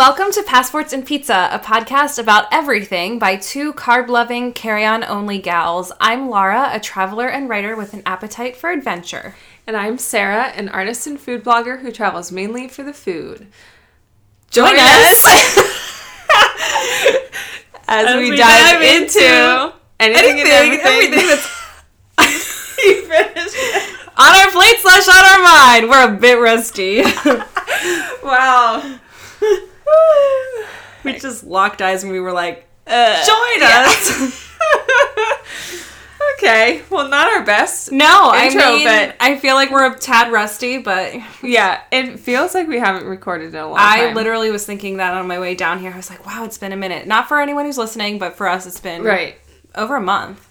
Welcome to Passports and Pizza, a podcast about everything by two carb loving, carry on only gals. I'm Laura, a traveler and writer with an appetite for adventure. And I'm Sarah, an artist and food blogger who travels mainly for the food. Join, us as, As we, we dive, dive into, into anything, and everything. that's you finished. on our plate slash on our mind. We're a bit rusty. wow. we just locked eyes and we were like, Uh, join yeah. us. okay. Well, not our best. No, Intro, I mean, but- I feel like we're a tad rusty, but Yeah, it feels like we haven't recorded in a long I time. literally was thinking that on my way down here. I was like, wow, it's been a minute. Not for anyone who's listening, but for us, it's been Right. over a month.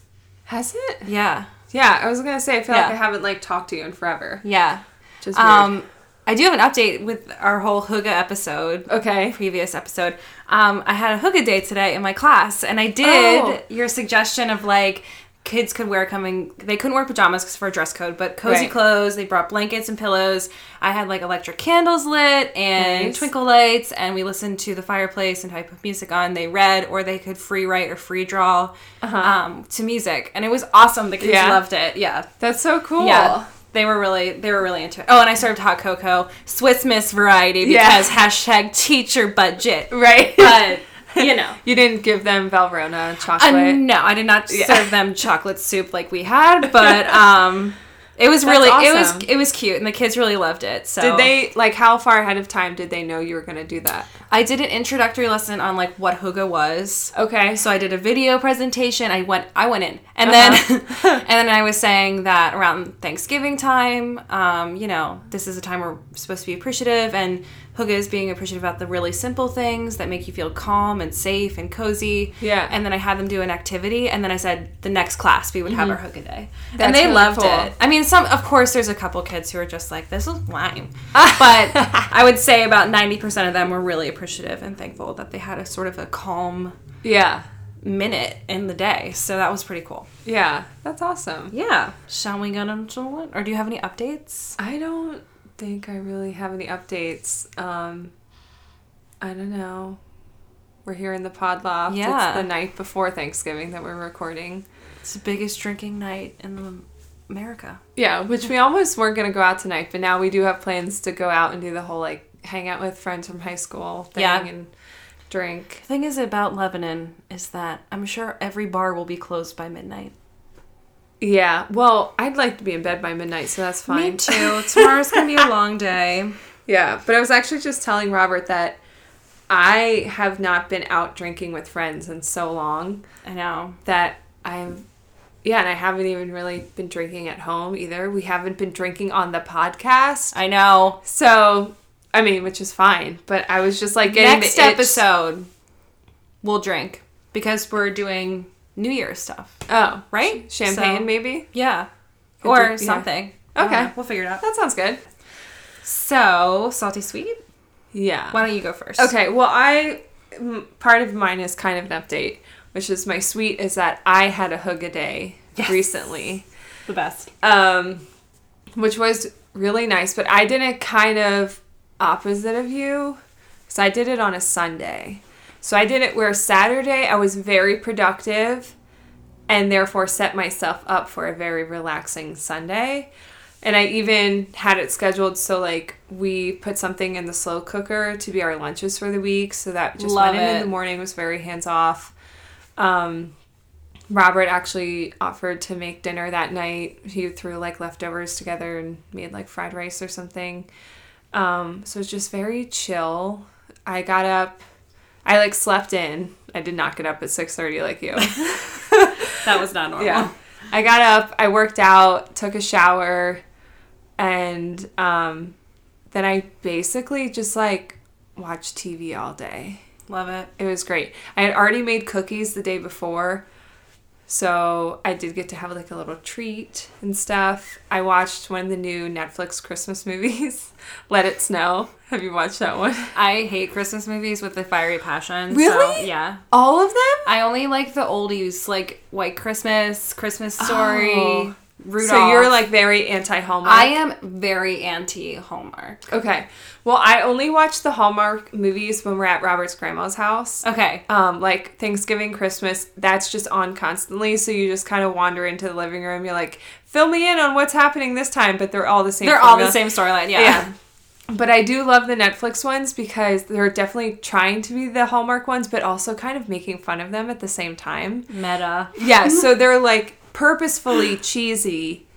Has it? Yeah. Yeah, I was gonna say I feel like I haven't like talked to you in forever. Yeah. Just. Um, I do have an update with our whole Hygge episode. okay. Previous episode. Um, I had a Hygge day today in my class, and I did Oh. your suggestion of like kids could wear coming. They couldn't wear pajamas because for a dress code, but cozy Right. clothes. They brought blankets and pillows. I had like electric candles lit and Nice. twinkle lights, and we listened to the fireplace and I put music on. They read, or they could free write or free draw um, to music, and it was awesome. The kids Uh-huh. Yeah. loved it. Yeah. That's so cool. Yeah. They were really they were really into it. Oh, and I served hot cocoa, Swiss Miss variety Yeah. because hashtag teacher budget. Right. But you know. you didn't give them Valrhona Uh, chocolate. no, I did not Yeah. serve them chocolate soup like we had, but um it was That's really it was it was cute and the kids really loved it. So Did they like how far ahead of time did they know you were gonna do that? I did an introductory lesson on like what Hygge was. Okay. So I did a video presentation. I went I went in. And Uh-huh. then and then I was saying that around Thanksgiving time, um, you know, this is a time we're supposed to be appreciative and Hygge is being appreciative about the really simple things that make you feel calm and safe and cozy. Yeah. And then I had them do an activity and then I said the next class we would have our Hygge day. Mm-hmm. That's and they really loved cool. it. I mean some of course there's a couple kids who are just like, This is lame. but I would say about ninety percent of them were really appreciative and thankful that they had a sort of a calm yeah. minute in the day. So that was pretty cool. Yeah. That's awesome. Yeah. Shall we get into it? Or do you have any updates? I don't think I really have any updates. Um I don't know. We're here in the pod loft. Yeah. It's the night before Thanksgiving that we're recording. It's the biggest drinking night in America. Yeah, which we almost weren't gonna go out tonight, but now we do have plans to go out and do the whole like hang out with friends from high school thing Yeah. and drink. The thing is about Lebanon is that I'm sure every bar will be closed by midnight. Yeah. Well, I'd like to be in bed by midnight, so that's fine. Me too. Tomorrow's gonna be a long day. Yeah, but I was actually just telling Robert that I have not been out drinking with friends in so long I know. that I'm yeah, and I haven't even really been drinking at home either. We haven't been drinking on the podcast. I know. So, I mean, which is fine, but I was just like getting Next the itch- episode, we'll drink because we're doing New Year stuff, Oh, right? champagne So- maybe? Yeah. Could or do- something. Don't Okay. We'll figure it out. That sounds good. So, salty sweet? Yeah. Why don't you go first? Okay, well, I m- part of mine is kind of an update, which is my sweet is that I had a hygge day Yes. recently, The best. um, which was really nice. But I did it kind of opposite of you, because I did it on a Sunday. So I did it where Saturday I was very productive, and therefore set myself up for a very relaxing Sunday. And I even had it scheduled so like we put something in the slow cooker to be our lunches for the week. So that just Love went in in the morning was very hands off. Um, Robert actually offered to make dinner that night. He threw like leftovers together and made like fried rice or something. Um, so it's just very chill. I got up. I like slept in. I did not get up at six thirty like you. That was not normal. Yeah. I got up, I worked out, took a shower, and um, then I basically just like watched TV all day. Love it. It was great. I had already made cookies the day before, so I did get to have like a little treat and stuff. I watched one of the new Netflix Christmas movies, Let It Snow. Have you watched that one? I hate Christmas movies with a fiery passion. Really? So, yeah. All of them? I only like the oldies, like White Christmas, Christmas Story. Oh. Rudolph. So you're like very anti Hallmark. I am very anti Hallmark. Okay. Well, I only watch the Hallmark movies when we're at Robert's grandma's house. Okay. Um, like Thanksgiving, Christmas, that's just on constantly. So you just kind of wander into the living room. You're like, fill me in on what's happening this time, but they're all the same. They're all the same storyline. Yeah. Yeah. But I do love the Netflix ones because they're definitely trying to be the Hallmark ones, but also kind of making fun of them at the same time. Meta. Yeah, so they're like purposefully cheesy,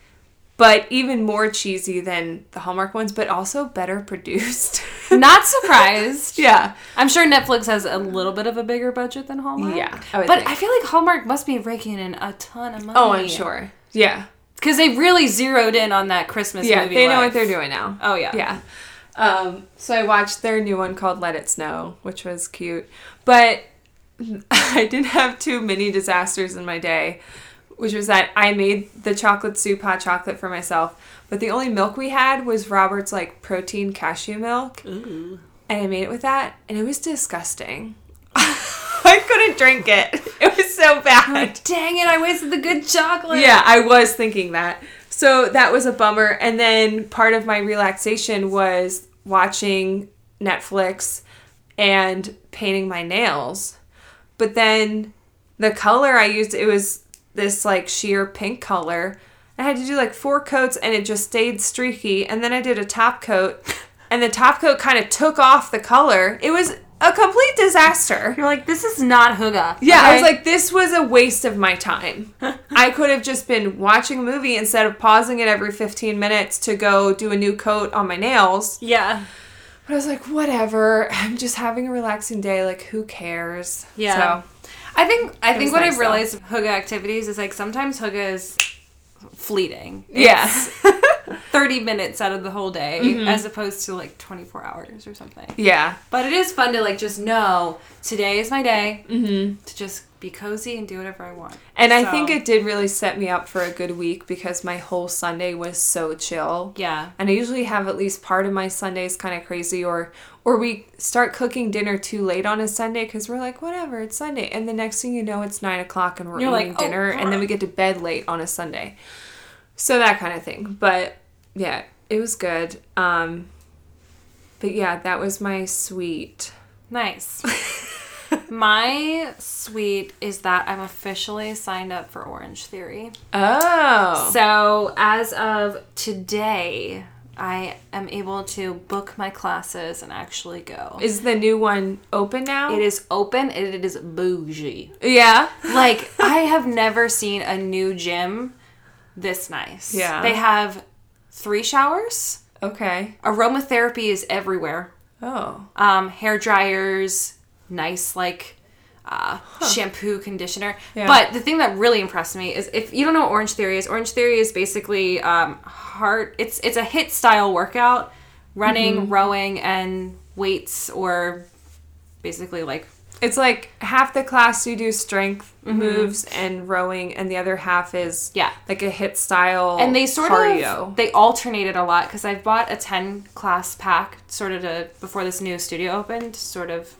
but even more cheesy than the Hallmark ones, but also better produced. Not surprised. yeah. I'm sure Netflix has a little bit of a bigger budget than Hallmark. Yeah, I but think. I feel like Hallmark must be raking in a ton of money. Oh, I'm sure. Yeah. Because they really zeroed in on that Christmas Yeah, movie. they know what they're doing now. Oh, yeah. Yeah. Um, so I watched their new one called Let It Snow, which was cute. But I didn't have two mini disasters in my day, which was that I made the chocolate soup hot chocolate for myself, but the only milk we had was Robert's like protein cashew milk. Ooh. And I made it with that, and it was disgusting. I couldn't drink it. It was so bad. Dang it, I wasted the good chocolate. Yeah, I was thinking that. So that was a bummer. And then part of my relaxation was watching Netflix and painting my nails. But then the color I used, it was this like sheer pink color. I had to do like four coats and it just stayed streaky. And then I did a top coat and the top coat kind of took off the color. It was a complete disaster. You're like, this is not Hygge. Yeah, I was like, this was a waste of my time. I could have just been watching a movie instead of pausing it every 15 minutes to go do a new coat on my nails. yeah. But I was like, whatever. I'm just having a relaxing day. Like, who cares? Yeah. I think I It think what nice, I've realized with Hygge activities is like sometimes Hygge is fleeting. Yeah. 30 minutes out of the whole day Mm-hmm. as opposed to like 24 hours or something. Yeah. But it is fun to like just know today is my day Mm-hmm. to just be cozy and do whatever I want. And I think it did really set me up for a good week because my whole Sunday was so chill. Yeah. And I usually have at least part of my Sundays kind of crazy, or or we start cooking dinner too late on a Sunday because we're like, whatever, it's Sunday, and the next thing you know, it's nine o'clock and we're You're eating like, oh, dinner, and then we get to bed late on a Sunday. So that kind of thing. But yeah, it was good. Um, but yeah, that was my sweet. Nice. my sweet is that I'm officially signed up for Orange Theory. Oh, So, as of today, I am able to book my classes and actually go. is the new one open now? It is open and it is bougie. Yeah. Like, I have never seen a new gym this nice. Yeah. They have three showers. Okay. Aromatherapy is everywhere. Oh. Um, hair dryers, nice like uh, shampoo, conditioner. Yeah. But the thing that really impressed me is if you don't know what Orange Theory is, Orange Theory is basically um, heart. It's it's a HIIT style workout, running, Mm-hmm. rowing, and weights, or basically like It's like half the class you do strength moves and rowing, and the other half is Mm-hmm. Yeah. like a HIIT style and they sort cardio. of they alternated a lot because I've bought a ten class pack sort of to before this new studio opened, sort of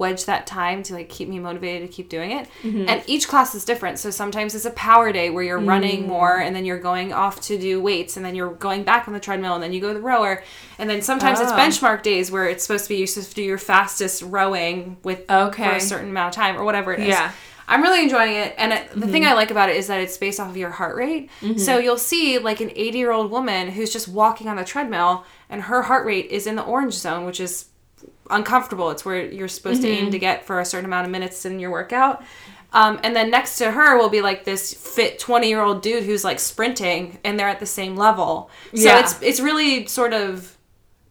wedge that time to like keep me motivated to keep doing it. Mm-hmm. And each class is different. So sometimes it's a power day where you're Mm. running more and then you're going off to do weights and then you're going back on the treadmill and then you go to the rower. And then sometimes it's Oh. benchmark days where it's supposed to be you're supposed to do your fastest rowing with for a certain amount of time or whatever it is. Yeah. I'm really enjoying it, and it, the Mm-hmm. thing I like about it is that it's based off of your heart rate. So you'll see like an 80 year old woman who's just walking on the treadmill, and her heart rate is in the orange zone, which is uncomfortable. It's where you're supposed to Mm-hmm. aim to get for a certain amount of minutes in your workout. Um, and then next to her will be like this fit 20 year old dude who's like sprinting, and they're at the same level. So Yeah. it's it's really sort of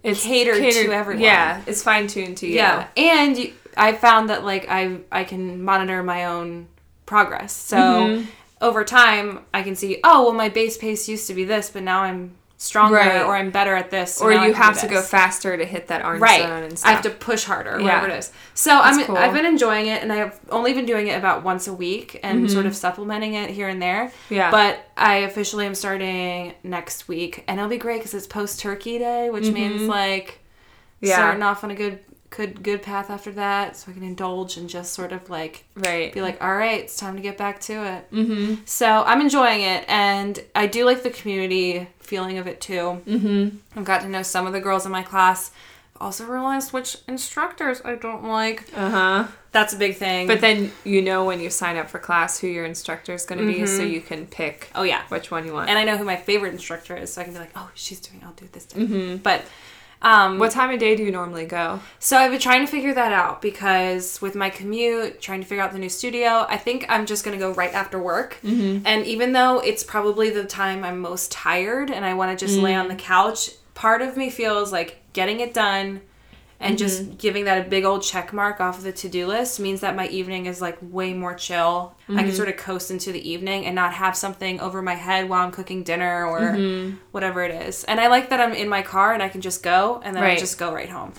it's catered to everyone. Yeah, it's fine tuned to you. yeah, and you, I found that like I I can monitor my own progress. So Mm-hmm. over time, I can see oh well, my base pace used to be this, but now I'm stronger Right. or I'm better at this. so Or you have to go faster to hit that orange Right, zone and I have to push harder, Yeah. whatever it is. So I'm cool. I've been enjoying it, and I've only been doing it about once a week and sort of supplementing it here and there. Mm-hmm. Yeah. But I officially am starting next week, and it'll be great because it's post Turkey Day, which means like Mm-hmm. Yeah. starting off on a good good good path after that, so I can indulge and just sort of like Right. be like, all right, it's time to get back to it. Mm-hmm. So I'm enjoying it, and I do like the community feeling of it too. Mm-hmm. I've got to know some of the girls in my class. I've also realized which instructors I don't like. Uh huh. That's a big thing. But then you know when you sign up for class who your instructor is going to be, so you can pick oh yeah, which one you want. and I know who my favorite instructor is, so I can be like, oh, she's doing, I'll do it this day. But um, what time of day do you normally go? So I've been trying to figure that out because with my commute, trying to figure out the new studio, I think I'm just going to go right after work. Mm-hmm. And even though it's probably the time I'm most tired and I want to just lay on the couch, part of me feels like getting it done and just mm-hmm. giving that a big old check mark off of the to-do list means that my evening is like way more chill. I can mm-hmm. sort of coast into the evening and not have something over my head while I'm cooking dinner or mm-hmm. whatever it is. And I like that I'm in my car and I can just go and then I Right. just go right home.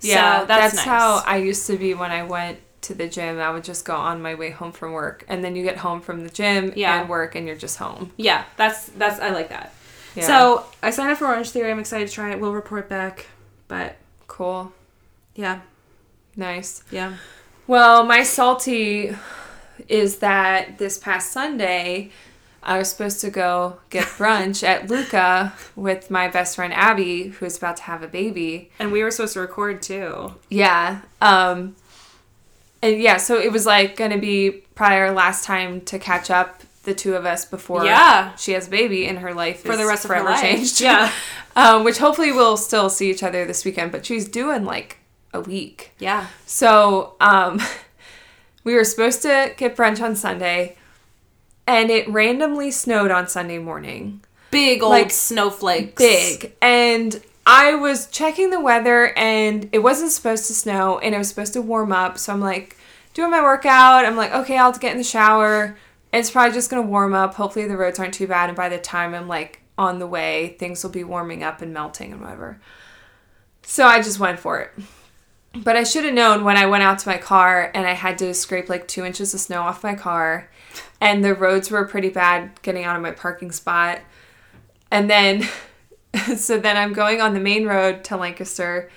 Yeah, so that's, that's, nice. how I used to be when I went to the gym. I would just go on my way home from work, and then you get home from the gym Yeah. and work, and you're just home. Yeah, that's that's I like that. Yeah. So I signed up for Orange Theory. I'm excited to try it. We'll report back. But cool, yeah, nice. yeah. Well, my salty is that this past Sunday, I was supposed to go get brunch at Luca with my best friend Abby, who's about to have a baby. And we were supposed to record too. Yeah. Um and yeah, so it was like gonna be probably our last time to catch up the two of us before Yeah. she has a baby and her life For is the rest of her forever life. changed. Yeah. um, which hopefully we'll still see each other this weekend, but she's doing like a week. Yeah. So um we were supposed to get brunch on Sunday and it randomly snowed on Sunday morning. Big old Like, snowflakes. big. And I was checking the weather and it wasn't supposed to snow and it was supposed to warm up. So I'm like doing my workout. I'm like, okay, I'll get in the shower. It's probably just gonna warm up. Hopefully the roads aren't too bad. And by the time I'm like on the way, things will be warming up and melting and whatever. So I just went for it. But I should have known when I went out to my car and I had to scrape like two inches of snow off my car. And the roads were pretty bad getting out of my parking spot. And then, so then I'm going on the main road to Lancaster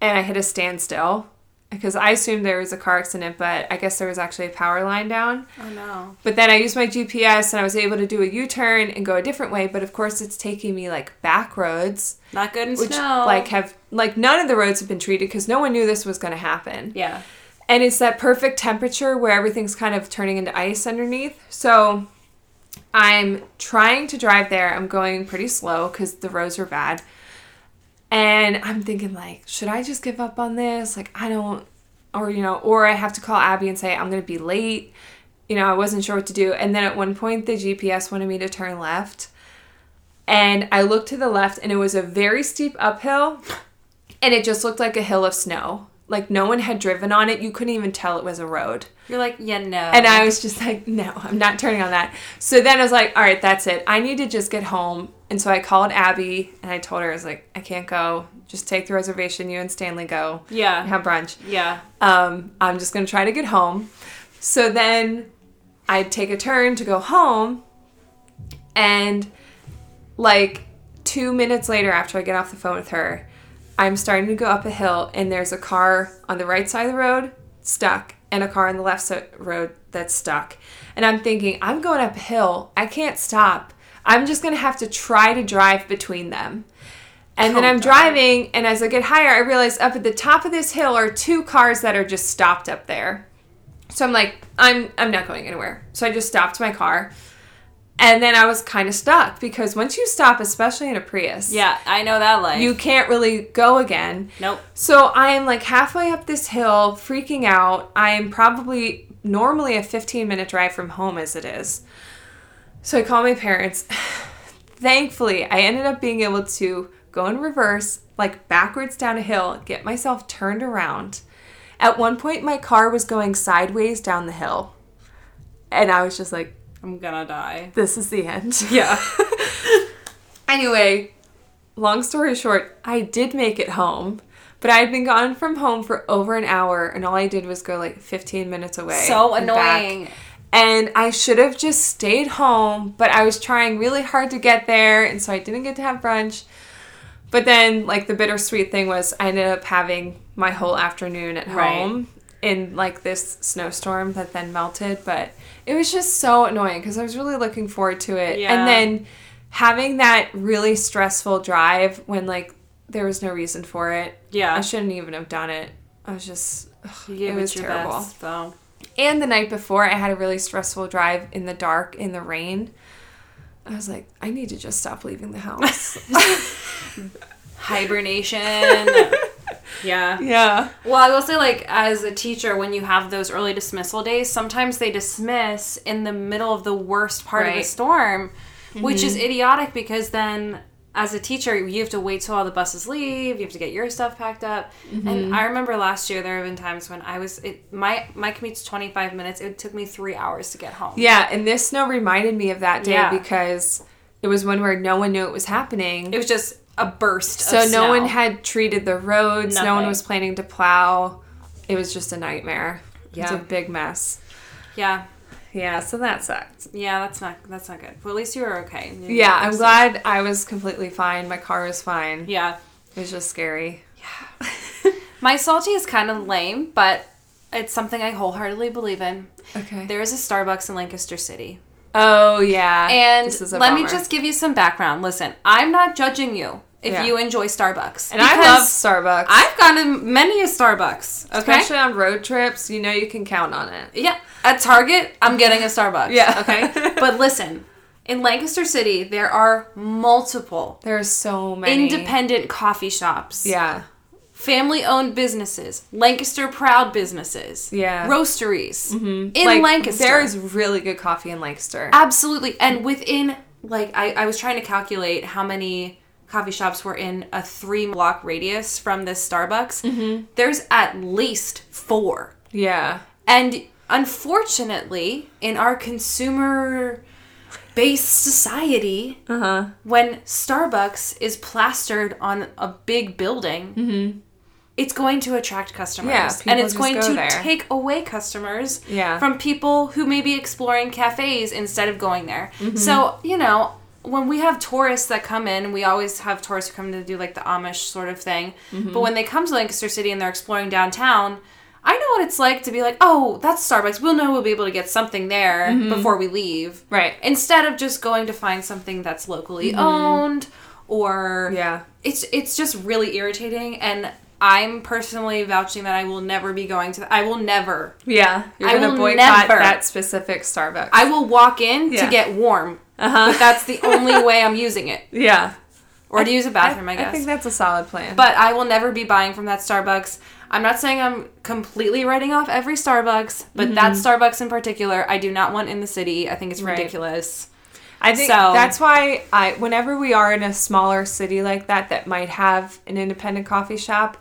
and I hit a standstill because I assumed there was a car accident, but I guess there was actually a power line down. Oh no. But then I used my GPS and I was able to do a U turn and go a different way. But of course, it's taking me like back roads, Not good in which snow. like have like none of the roads have been treated because no one knew this was going to happen. Yeah. And it's that perfect temperature where everything's kind of turning into ice underneath. So I'm trying to drive there. I'm going pretty slow because the roads are bad. And I'm thinking, like, should I just give up on this? Like, I don't, or, you know, or I have to call Abby and say, I'm going to be late. You know, I wasn't sure what to do. And then at one point, the GPS wanted me to turn left. And I looked to the left, and it was a very steep uphill. And it just looked like a hill of snow. Like, no one had driven on it. You couldn't even tell it was a road. You're like, yeah, no. And I was just like, no, I'm not turning on that. So then I was like, all right, that's it. I need to just get home. And so I called Abby and I told her, I was like, I can't go. Just take the reservation. You and Stanley go. Yeah. Have brunch. Yeah. Um, I'm just going to try to get home. So then I'd take a turn to go home. And like two minutes later, after I get off the phone with her, I'm starting to go up a hill, and there's a car on the right side of the road stuck, and a car on the left side road that's stuck. And I'm thinking, I'm going up a hill. I can't stop. I'm just going to have to try to drive between them. And then Oh, I'm driving, and as I get higher, I realize up at the top of this hill are two cars that are just stopped up there. So I'm like, I'm I'm not going anywhere. So I just stopped my car. And then I was kind of stuck because once you stop, especially in a Prius, Yeah, I know that life. you can't really go again. Nope. So I am like halfway up this hill, freaking out. I am probably normally a 15 minute drive from home as it is. So I call my parents. Thankfully, I ended up being able to go in reverse, like backwards down a hill, get myself turned around. At one point, my car was going sideways down the hill. And I was just like, I'm gonna die. this is the end. Yeah. Anyway, long story short, I did make it home, but I had been gone from home for over an hour, and all I did was go like 15 minutes away. so and back. annoying. And I should have just stayed home, but I was trying really hard to get there, and so I didn't get to have brunch. But then, like, the bittersweet thing was I ended up having my whole afternoon at Right. home in, like, this snowstorm that then melted. But it was just so annoying because I was really looking forward to it. Yeah. And then having that really stressful drive when, like, there was no reason for it. Yeah. I shouldn't even have done it. I was just, ugh, it was terrible. best, though. And the night before, I had a really stressful drive in the dark, in the rain. I was like, I need to just stop leaving the house. Hibernation. Yeah. yeah. Well, I will say, like, as a teacher, when you have those early dismissal days, sometimes they dismiss in the middle of the worst part of the Right. storm, which is mm-hmm. idiotic because then, as a teacher, you have to wait till all the buses leave. You have to get your stuff packed up. And mm-hmm. I remember last year there have been times when I was it my my commute's twenty five minutes. It took me three hours to get home. Yeah. And this snow reminded me of that day Yeah. because it was one where no one knew it was happening. It was just a burst. so no one had treated the roads. No one was planning to plow. It was just a nightmare. It's Yeah. a big mess. Yeah, Yeah. So that sucked. yeah, that's not that's not good. Well, at least you were okay. You- Yeah. I'm glad I was completely fine. My car was fine. Yeah. It was just scary. Yeah, my salty is kind of lame, but it's something I wholeheartedly believe in. Okay. There is a Starbucks in Lancaster City. Oh yeah. And This is a let me just give you some background. Listen, I'm not judging you if Yeah. you enjoy Starbucks. And I love Starbucks. I've gone to many a Starbucks. Okay. Especially on road trips, you know you can count on it. Yeah. At Target, I'm getting a Starbucks. Yeah. Okay. but listen, in Lancaster City, there are multiple There are so many independent coffee shops. Yeah. Family owned businesses, Lancaster proud businesses, Yeah. roasteries in Like, Lancaster. There is really good coffee in Lancaster. absolutely, and within like I, I was trying to calculate how many coffee shops were in a three block radius from this Starbucks. Mm-hmm. There's at least four, Yeah. and unfortunately, in our consumer based society, Uh huh. when Starbucks is plastered on a big building, it's going to attract customers. Mm-hmm. Yeah, and it's going go to there. take away customers Yeah. from people who may be exploring cafes instead of going there. Mm-hmm. So, you know, when we have tourists that come in, we always have tourists who come to do like the Amish sort of thing. Mm-hmm. But when they come to Lancaster City and they're exploring downtown, I know what it's like to be like, oh, that's Starbucks. We'll know we'll be able to get something there before we leave Right. instead of just going to find something that's locally owned or Mm-hmm. Yeah. it's it's just really irritating and i'm personally vouching that i will never be going to i will never Yeah. You're I gonna will boycott never- that specific Starbucks. i will walk in Yeah. to get warm Uh-huh. but that's the only way i'm using it yeah. or to use a bathroom i, guess I think that's a solid plan. but i will never be buying from that starbucks i'm not saying i'm completely writing off every starbucks but that starbucks in particular i do not want in the city i think it's Mm-hmm. Right. I think So- that's why I whenever we are in a smaller city like that that might have an independent coffee shop,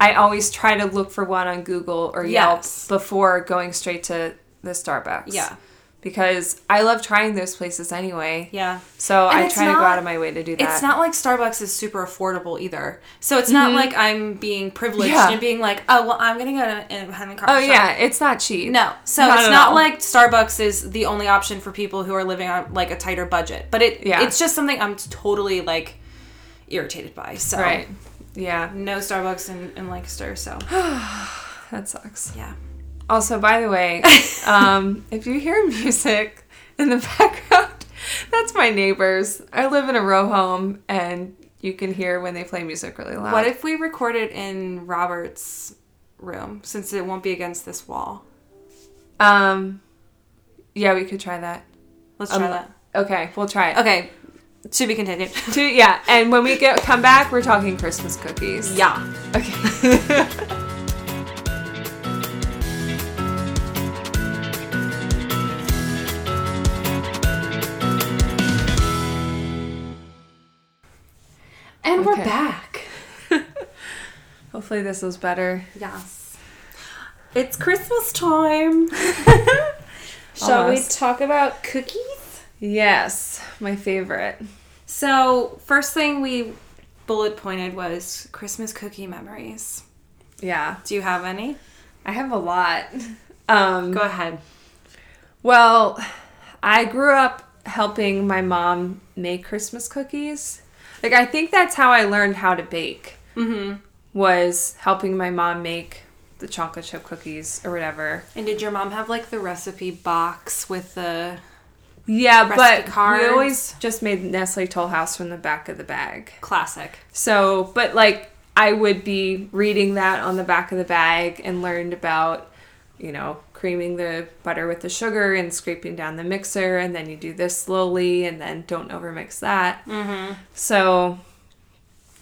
I always try to look for one on Google or Yelp Yes. before going straight to the Starbucks. Yeah. Because I love trying those places anyway. yeah So And I try to go out of my way to do that. It's not like Starbucks is super affordable either. So it's not like I'm being privileged Mm-hmm. Yeah. and being like, oh, well, I'm going to go to an independent coffee Oh shop. yeah, it's not cheap. No. So Not it's not all. like Starbucks is the only option for people who are living on like a tighter budget. But it Yeah. it's just something I'm totally like irritated by. So Right. Yeah, no Starbucks in, in Lancaster. So that sucks. yeah. Also, by the way, um, if you hear music in the background, that's my neighbors. I live in a row home, and you can hear when they play music really loud. What if we record it in Robert's room since it won't be against this wall? Um, yeah, we could try that. Let's try Um, that. Okay, we'll try it. Okay. To be continued. Two- yeah, and when we get come back, we're talking Christmas cookies. yeah. Okay. Hopefully, this was better. Yes. It's Christmas time. Shall we talk about cookies? Yes, my favorite. So, first thing we bullet pointed was Christmas cookie memories. Yeah, Do you have any? I have a lot. Um, Go ahead. Well, I grew up helping my mom make Christmas cookies, Like I think that's how I learned how to bake. Mm-hmm. Was helping my mom make the chocolate chip cookies or whatever. And did your mom have like the recipe box with the Yeah, but cards. we always just made Nestle Toll House from the back of the bag. classic? So, but like I would be reading that on the back of the bag and learned about, you know, creaming the butter with the sugar and scraping down the mixer, and then you do this slowly, and then don't overmix that. Mm-hmm. So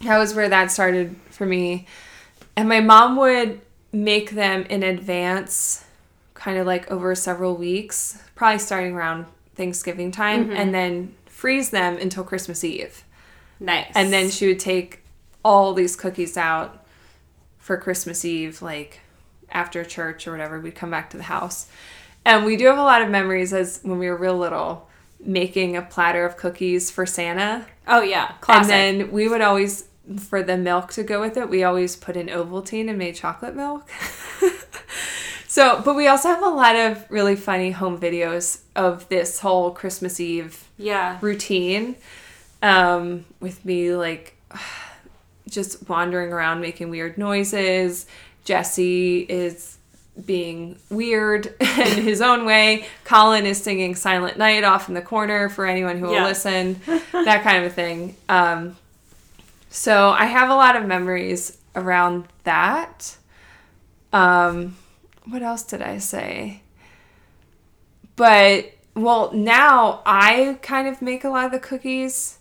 that was where that started for me. And my mom would make them in advance, kind of like over several weeks, probably starting around Thanksgiving time, mm-hmm. and then freeze them until Christmas Eve. Nice. And then she would take all these cookies out for Christmas Eve, like after church or whatever. We'd come back to the house. And we do have a lot of memories as when we were real little making a platter of cookies for Santa. oh yeah, classic. And then we would always, for the milk to go with it, we always put in Ovaltine and made chocolate milk. so, but we also have a lot of really funny home videos of this whole Christmas Eve yeah. routine um, with me like just wandering around making weird noises. Jesse is being weird in his own way. Colin is singing Silent Night off in the corner for anyone who will Yeah. listen, that kind of a thing. Um, so I have a lot of memories around that. Um, what else did I say? But well, now I kind of make a lot of the cookies.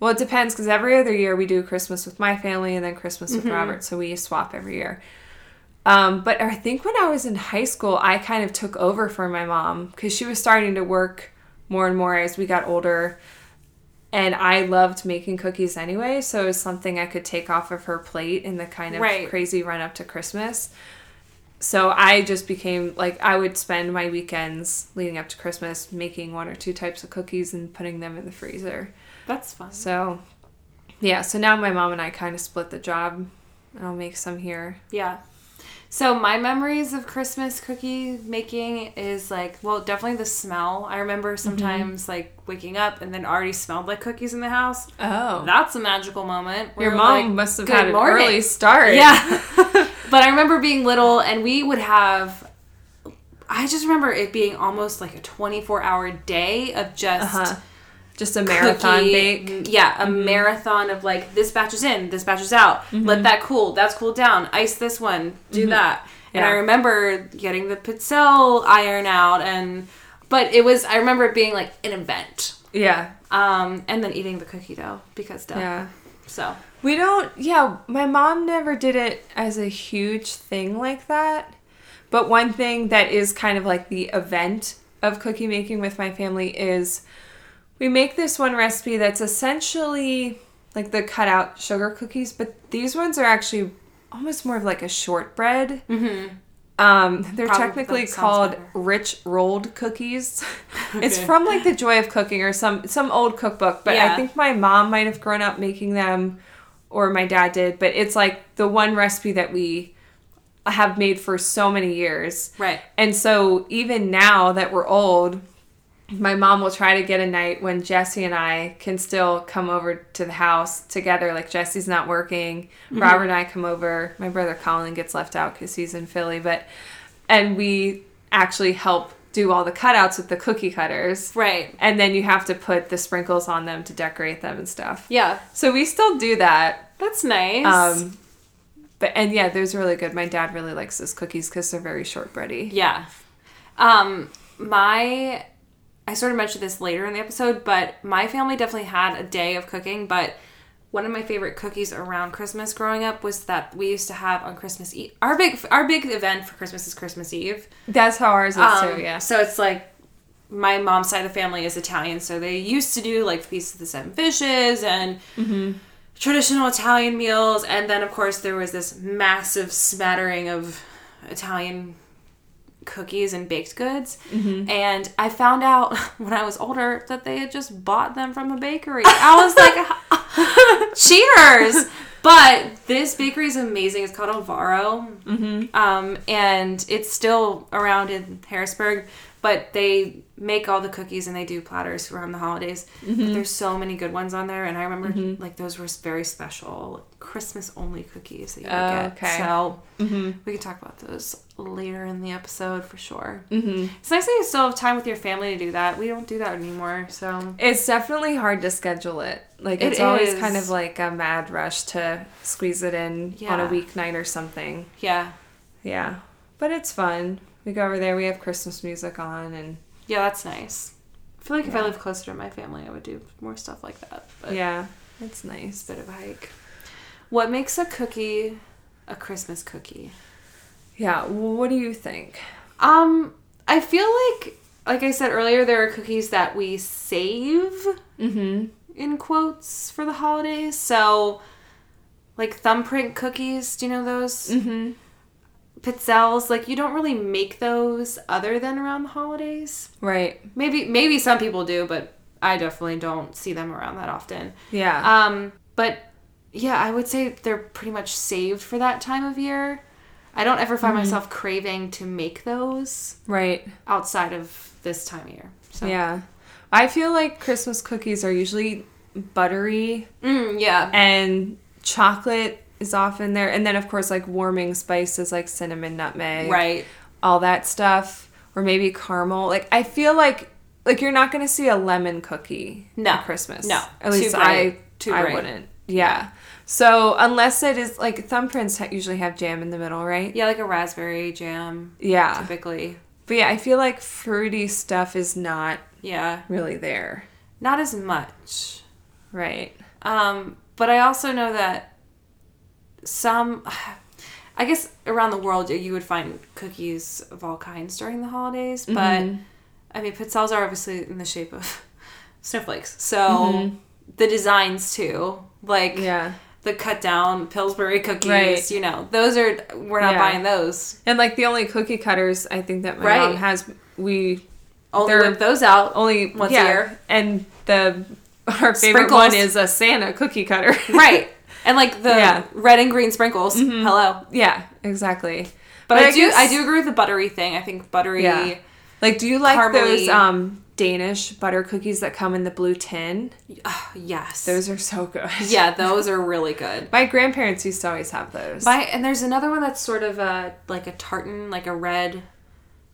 Well, it depends because every other year we do Christmas with my family and then Christmas with Robert, so we swap every year. Um, but I think when I was in high school, I kind of took over for my mom because she was starting to work more and more as we got older. And I loved making cookies anyway, so it was something I could take off of her plate in the kind of Right. crazy run up to Christmas. So I just became like I would spend my weekends leading up to Christmas making one or two types of cookies and putting them in the freezer. That's fun. So yeah, so now my mom and I kind of split the job. I'll make some here. Yeah. So my memories of Christmas cookie making is like, well, definitely the smell. I remember sometimes like waking up and then already smelled like cookies in the house. Oh. That's a magical moment. Your mom like, must have "Good had an morning." early start. Yeah. but I remember being little and we would have I just remember it being almost like a 24 hour day of just Uh-huh. Just a marathon cookie- bake. Mm-hmm. Yeah, a marathon of like this batch is in, this batch is out. Let that cool. That's cooled down. Ice this one. Do that. And I Mm-hmm. Remember getting the pizzelle iron out and but it was I remember it being like an event. Yeah. Um and then eating the cookie dough because duh. Yeah. So We don't, yeah, my mom never did it as a huge thing like that. But one thing that is kind of like the event of cookie making with my family is we make this one recipe that's essentially like the cutout sugar cookies, but these ones are actually almost more of like a shortbread. Mm-hmm. Um, they're Probably technically called better. rich rolled cookies. It's from like the Joy of Cooking or some some old cookbook, but I think my mom might have grown up making them or my dad did, but it's like the one recipe that we have made for so many years. Right. And so even now that we're old, my mom will try to get a night when Jesse and I can still come over to the house together. Like Jesse's not working, Robert and I come over. My brother Colin gets left out because he's in Philly, but and we actually help do all the cutouts with the cookie cutters. Right. And then you have to put the sprinkles on them to decorate them and stuff. Yeah. So we still do that. That's nice. Um, but and yeah, those are really good. My dad really likes those cookies because they're very shortbready. Yeah. Um, my I sort of mentioned this later in the episode, but my family definitely had a day of cooking, but one of my favorite cookies around Christmas growing up was that we used to have on Christmas Eve. Our big our big event for Christmas is Christmas Eve. That's how ours is Um, too. Yeah. So it's like my mom's side of the family is Italian, so they used to do like Feast of the Seven Fishes and traditional Italian meals, and then of course there was this massive smattering of Italian cookies and baked goods. And I found out when I was older that they had just bought them from a bakery. I was like, cheers! But this bakery is amazing. It's called Alvaro. Um, and it's still around in Harrisburg. but they make all the cookies and they do platters around the holidays. But there's so many good ones on there, and I remember like those were very special Christmas only cookies that you would Oh, get. okay. So Mm-hmm. we can talk about those later in the episode for sure. Mm-hmm. It's nice that you still have time with your family to do that. We don't do that anymore, so It's definitely hard to schedule it. Like It it's always is. kind of like a mad rush to squeeze it in on a Yeah. weeknight or something. yeah, Yeah. But it's fun. We go over there, we have Christmas music on and yeah, that's nice. I feel like if I lived closer to my family, I would do more stuff like that. But yeah, it's it's nice. a bit of a hike. What makes a cookie a Christmas cookie? Yeah, what do you think? Um, I feel like, like I said earlier, there are cookies that we save Mhm. in quotes for the holidays. So, like thumbprint cookies, do you know those? Mhm. Pizzelles, like you don't really make those other than around the holidays. Right. Maybe maybe some people do, but I definitely don't see them around that often. Yeah. Um, but yeah, I would say they're pretty much saved for that time of year. I don't ever find myself craving to make those right. outside of this time of year. So Yeah. I feel like Christmas cookies are usually buttery Mm, yeah. and chocolate is often there and then of course like warming spices like cinnamon nutmeg Right. all that stuff or maybe caramel like i feel like like you're not gonna see a lemon cookie No. at christmas No. at least i Too i wouldn't yeah so unless it is like thumbprints usually have jam in the middle right Yeah, like a raspberry jam yeah typically. but yeah i feel like fruity stuff is not Yeah. really there Not as much. right Um, but I also know that some, I guess around the world you would find cookies of all kinds during the holidays. But Mhm. I mean, pizzelles are obviously in the shape of snowflakes, so the designs too, like yeah the cut down Pillsbury cookies. Right. You know, those are we're not Yeah. buying those. and like the only cookie cutters i think that my Right. mom has we Only whip those out. only Once a year. and the our favorite Sprinkles. one is a Santa cookie cutter. right. And like the Yeah. red and green sprinkles. Hello. yeah, exactly. But, I, do guess- I do agree with the buttery thing. I think buttery Yeah. Like, do you like those um Danish butter cookies that come in the blue tin? Ah, yes. Those are so good. yeah, those are really good. My grandparents used to always have those. My and there's another one that's sort of a like a tartan, like a red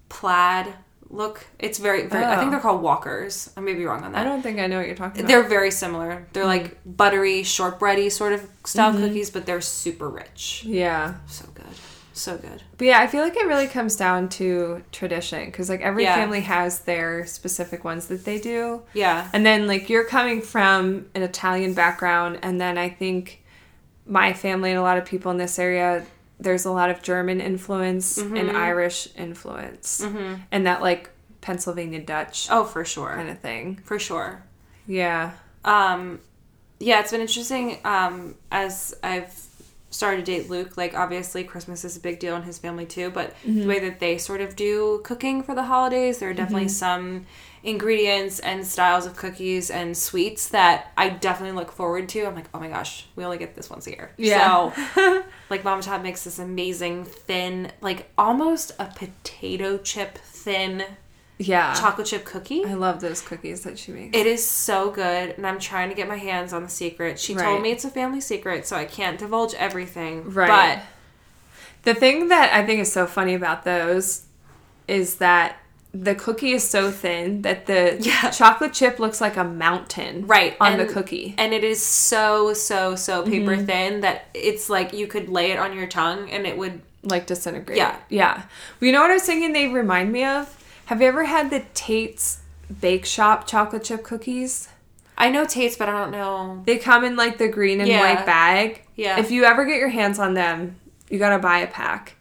plaid look. It's very, very I think Oh. they're called walkers. I may be wrong on that. I don't think I know what you're talking about. They're very similar. They're Mm-hmm. like buttery, shortbready sort of style cookies, but they're super rich. yeah. So good. So good. But yeah, I feel like it really comes down to tradition because like every Yeah. family has their specific ones that they do. Yeah. And then like you're coming from an Italian background and then I think my family and a lot of people in this area there's a lot of German influence Mm-hmm. and Irish influence. And that like Pennsylvania Dutch Oh, for sure. kind of thing. For sure. Yeah. um yeah it's been interesting um as i've started to date luke like obviously christmas is a big deal in his family too but the mm-hmm. way that they sort of do cooking for the holidays there are definitely mm-hmm. some ingredients and styles of cookies and sweets that i definitely look forward to. I'm like oh my gosh we only get this once a year. Yeah. so like mama Todd makes this amazing thin like almost a potato chip thin Yeah. chocolate chip cookie I love those cookies that she makes. it is so good, and I'm trying to get my hands on the secret. She Right. told me it's a family secret, so I can't divulge everything. Right. But the thing that I think is so funny about those is that the cookie is so thin that the Yeah. chocolate chip looks like a mountain right on and, the cookie. and it is so so so paper Mm-hmm. thin that it's like you could lay it on your tongue and it would. like disintegrate. Yeah. Yeah. You know what I was thinking they remind me of? Have you ever had the Tate's Bake Shop chocolate chip cookies? I know Tate's, but I don't know. They come in like the green and Yeah. white bag. Yeah. If you ever get your hands on them, you got to buy a pack.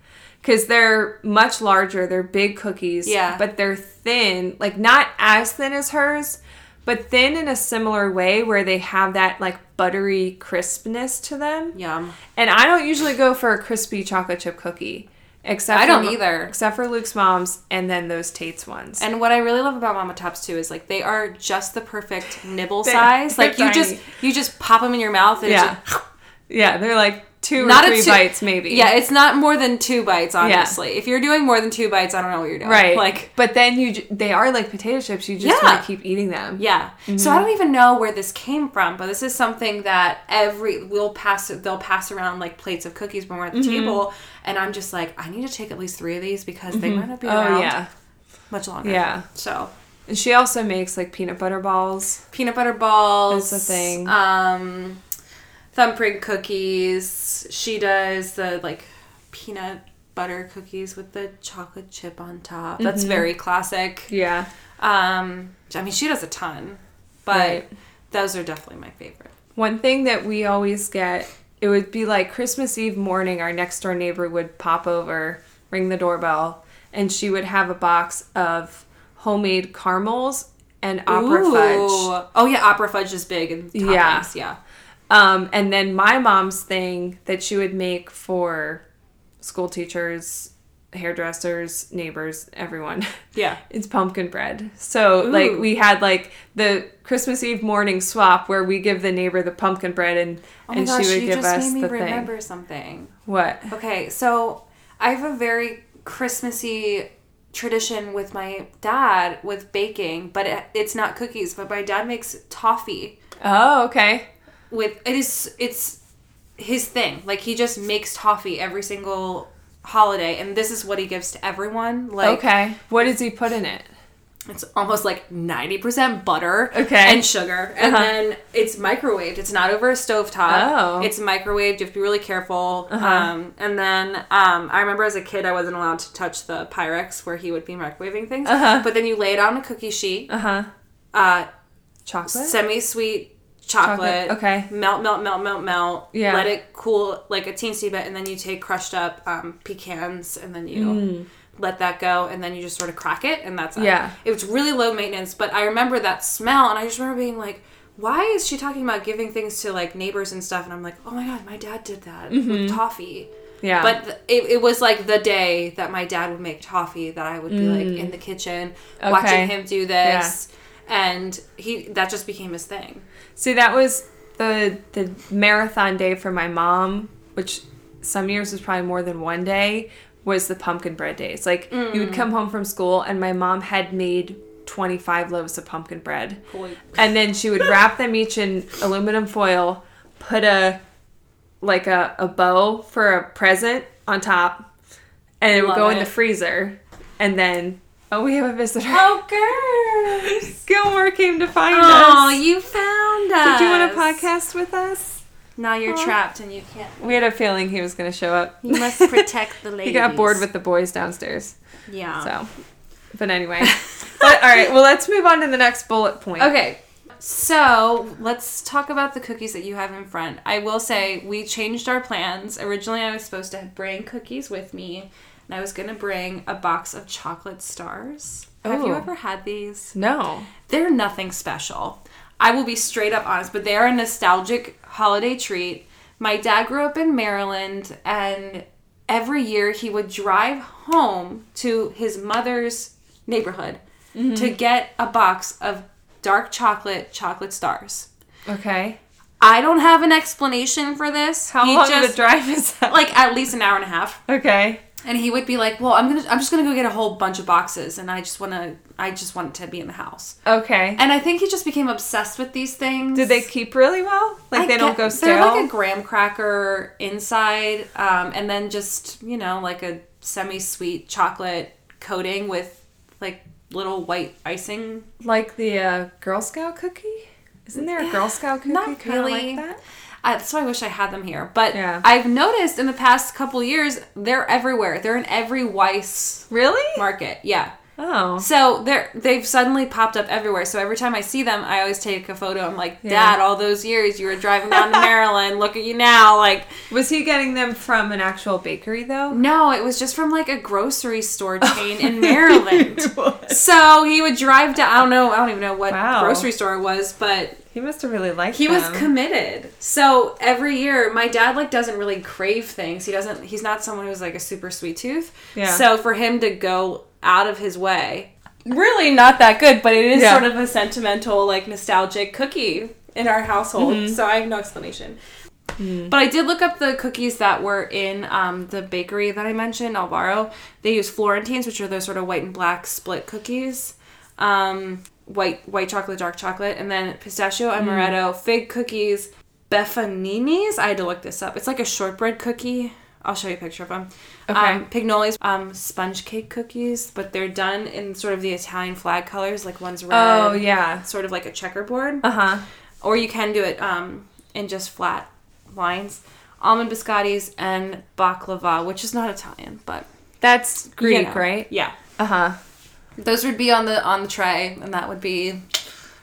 Cuz they're much larger, they're big cookies, Yeah. but they're thin, like not as thin as hers, but thin in a similar way where they have that like buttery crispness to them. Yum. And I don't usually go for a crispy chocolate chip cookie. Except I for don't m- either. Except for Luke's mom's and then those Tate's ones. And what I really love about Mama Tops too is like they are just the perfect nibble They're- size. they're Like you just you just pop them in your mouth and Yeah. it's just, yeah, they're like two or Not a three two- bites, maybe. Yeah, it's not more than two bites, honestly. If you're doing more than two bites, I don't know what you're doing. Right. Like, but then you, they are like potato chips. You just Yeah. want to keep eating them. yeah. So I mm-hmm. don't even know where this came from, but this is something that every we'll pass they'll pass around like plates of cookies when we're at the mm-hmm. table, and I'm just like, I need to take at least three of these because they might not be around Oh yeah. much longer. Yeah. So And she also makes like peanut butter balls. peanut butter balls. That's the thing. Um, thumbprint cookies. She does the like peanut butter cookies with the chocolate chip on top. That's Mm-hmm. very classic. Yeah. Um, I mean, she does a ton, but Right. those are definitely my favorite. One thing that we always get, it would be like Christmas Eve morning, our next door neighbor would pop over, ring the doorbell, and she would have a box of homemade caramels and opera fudge. Oh yeah, opera fudge is big and Yeah. Yeah. Um, and then my mom's thing that she would make for school teachers, hairdressers, neighbors, everyone. Yeah. It's pumpkin bread. So like we had like the Christmas Eve morning swap where we give the neighbor the pumpkin bread and Oh and gosh, she would you give just us made me the remember thing. something. What? Okay, so I have a very Christmassy tradition with my dad with baking, but it, it's not cookies. But my dad makes toffee Oh, okay. with it is it's his thing. Like he just makes toffee every single holiday, and this is what he gives to everyone. Like okay. What does he put in it? it's almost like ninety percent butter, Okay. and sugar, and Uh-huh. then it's microwaved. It's not over a stovetop. Oh. It's microwaved. You have to be really careful. Uh-huh. Um, and then um, I remember as a kid, I wasn't allowed to touch the Pyrex where he would be microwaving things. Uh-huh. But then you lay it on a cookie sheet, Uh huh. uh, Chocolate. semi-sweet chocolate. Chocolate, okay. Melt, melt, melt, melt, melt. Yeah. Let it cool like a teensy bit, and then you take crushed up um, pecans, and then you let that go, and then you just sort of crack it, and that's it. Mm. Yeah. It was really low maintenance, but I remember that smell, and I just remember being like. Why is she talking about giving things to like neighbors and stuff? And I'm like, oh my god, my dad did that with toffee. Mm-hmm. yeah. But th- it, it was like the day that my dad would make toffee that I would be like in the kitchen Mm. Okay. watching him do this, and he that just became his thing. See, that was the the marathon day for my mom, which some years was probably more than one day. Was the pumpkin bread days? Like you Mm. would come home from school and my mom had made twenty five loaves of pumpkin bread, Holy- and then she would wrap them each in aluminum foil, put a like a, a bow for a present on top, and it would go in the freezer, and then oh we have a visitor. Oh, girls! Gilmore came to find Oh, us. Oh, you found us. Did you want to podcast with us? Now you're Aw. trapped and you can't. We had a feeling he was going to show up. You must protect the ladies. He got bored with the boys downstairs. Yeah. So, but anyway. but, all right, well, let's move on to the next bullet point. Okay. So let's talk about the cookies that you have in front. I will say we changed our plans. Originally, I was supposed to bring cookies with me, and I was to bring a box of chocolate stars. Have you ever had these? No. They're nothing special. I will be straight up honest, but they are a nostalgic holiday treat. My dad grew up in Maryland, and every year he would drive home to his mother's neighborhood Mm-hmm. to get a box of dark chocolate chocolate stars. Okay. I don't have an explanation for this. How He long just, a drive is that? Like at least an hour and a half. okay. And he would be like, "Well, I'm gonna, I'm just gonna go get a whole bunch of boxes, and I just wanna, I just want to be in the house." Okay. And I think he just became obsessed with these things. Did they keep really well? Like I they don't get- go They're stale? like a graham cracker inside, um, and then just you know like a semi-sweet chocolate coating with like little white icing. Like the uh, Girl Scout cookie? Isn't there a Girl Scout cookie Not really. like that? Uh, that's why I wish I had them here. But Yeah. I've noticed in the past couple years they're everywhere. They're in every Weis Really? market. Yeah. Oh. So they're they've suddenly popped up everywhere. So every time I see them, I always take a photo. I'm like, Yeah. Dad, all those years you were driving down to Maryland. Look at you now. Like, Was he getting them from an actual bakery though? no, it was just from like a grocery store chain in Maryland. So he would drive to I don't know. I don't even know what Wow. grocery store it was, but He must have really liked it. he was committed. So every year, my dad like doesn't really crave things. He doesn't. He's not someone who's like a super sweet tooth. Yeah. So for him to go out of his way, really not that good. But it is Yeah. sort of a sentimental, like nostalgic cookie in our household. Mm-hmm. So I have no explanation. Hmm. But I did look up the cookies that were in um, the bakery that I mentioned, Alvaro. They use Florentines, which are those sort of white and black split cookies. Um, white white chocolate, dark chocolate, and then pistachio amaretto, fig cookies, Befaninis. I had to look this up. It's like a shortbread cookie. I'll show you a picture of them. Okay. Um, Pignoli's um, sponge cake cookies, but they're done in sort of the Italian flag colors. Like one's red, Oh yeah. sort of like a checkerboard Uh huh. or you can do it um, in just flat lines. Almond biscottis and baklava, which is not Italian, but That's you Greek, know. right? Yeah, Uh huh. Those would be on the on the tray, and that would be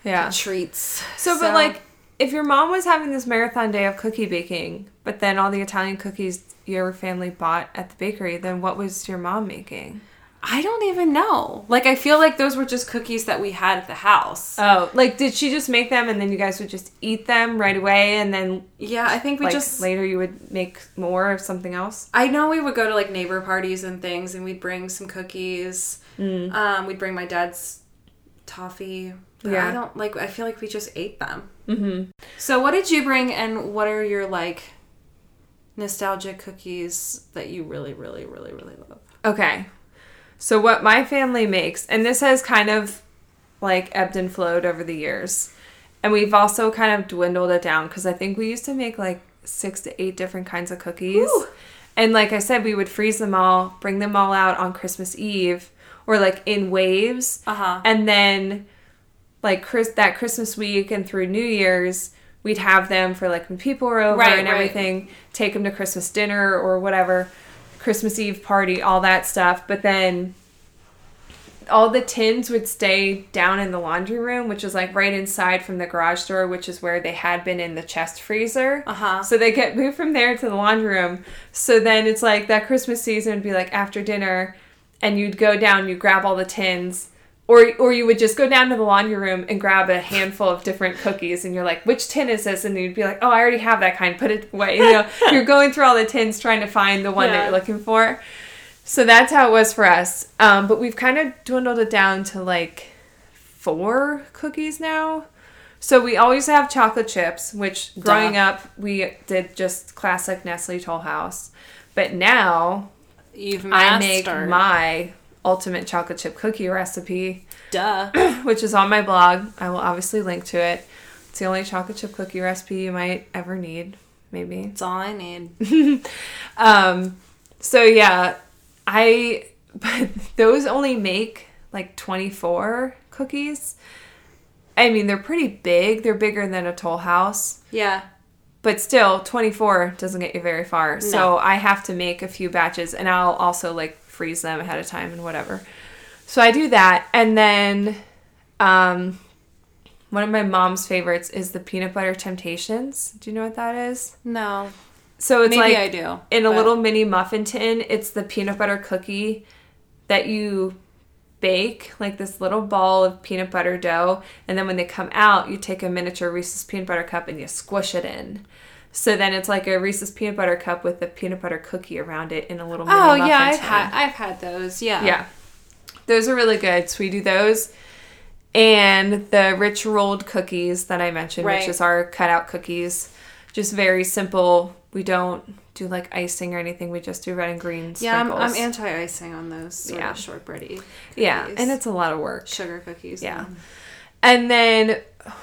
Yeah. treats. So, but like, if your mom was having this marathon day of cookie baking, but then all the Italian cookies your family bought at the bakery, then what was your mom making? I don't even know. Like, I feel like those were just cookies that we had at the house. Oh, like did she just make them and then you guys would just eat them right away and then yeah, I think we like just. later you would make more of something else? I know we would go to like neighbor parties and things, and we'd bring some cookies. Mm. Um, we'd bring my dad's toffee. But Yeah. I don't like. I feel like we just ate them. Mm-hmm. So, what did you bring, and what are your like nostalgic cookies that you really, really, really, really love? Okay. So what my family makes, and this has kind of like ebbed and flowed over the years. And we've also kind of dwindled it down because I think we used to make like six to eight different kinds of cookies. Ooh. And like I said, we would freeze them all, bring them all out on Christmas Eve or like in waves. Uh huh. And then like Chris that Christmas week and through New Year's, we'd have them for like when people were over Right, and right. everything, take them to Christmas dinner or whatever, Christmas Eve party, all that stuff. But then all the tins would stay down in the laundry room, which is like right inside from the garage door, which is where they had been in the chest freezer. Uh huh. So they get moved from there to the laundry room. So then it's like that Christmas season would be like after dinner, and you'd go down, you grab all the tins, or or you would just go down to the laundry room and grab a handful of different cookies, and you're like, which tin is this? And you'd be like, oh, I already have that kind. Put it away. You know, you're going through all the tins trying to find the one that you're looking for. So that's how it was for us. Um, but we've kind of dwindled it down to like four cookies now. So we always have chocolate chips, which growing up we did just classic Nestle Toll House. But now You've I make my ultimate chocolate chip cookie recipe, duh. which is on my blog. I will obviously link to it. It's the only chocolate chip cookie recipe you might ever need, maybe. It's all I need. Um, so yeah, I but those only make like 24 cookies. I mean, they're pretty big. They're bigger than a Toll House, Yeah. But still 24 doesn't get you very far. So I have to make a few batches and I'll also like freeze them ahead of time and whatever. So I do that and then um one of my mom's favorites is the peanut butter temptations. Do you know what that is? No. So it's Maybe like I do. in a but- little mini muffin tin. It's the peanut butter cookie that you bake, like this little ball of peanut butter dough, and then when they come out, you take a miniature Reese's peanut butter cup and you squish it in. So then it's like a Reese's peanut butter cup with a peanut butter cookie around it in a little mini Oh yeah, I've tin. had I've had those. Yeah. Yeah. Those are really good. So we do those. And the rich rolled cookies that I mentioned, Right. which is our cutout cookies. Just very simple. We don't do like icing or anything. We just do red and green Yeah, I'm. I'm anti icing on those sort Yeah. of shortbready. yeah, and it's a lot of work. sugar cookies. Yeah. And then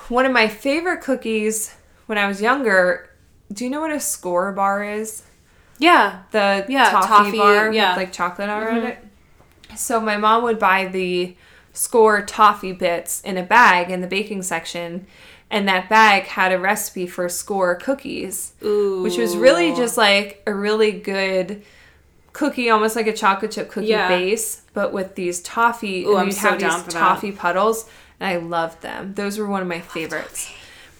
one of my favorite cookies when I was younger, do you know what a Skor bar is? Yeah. the Yeah, toffee, toffee, bar yeah. Mm-hmm. with like chocolate around it. So my mom would buy the Skor toffee bits in a bag in the baking section, and that bag had a recipe for Skor cookies, Ooh. which was really just like a really good cookie, almost like a chocolate chip cookie Yeah. base, but with these toffee. Ooh, and I'm so have down these for that. toffee puddles, and I loved them. Those were one of my favorites.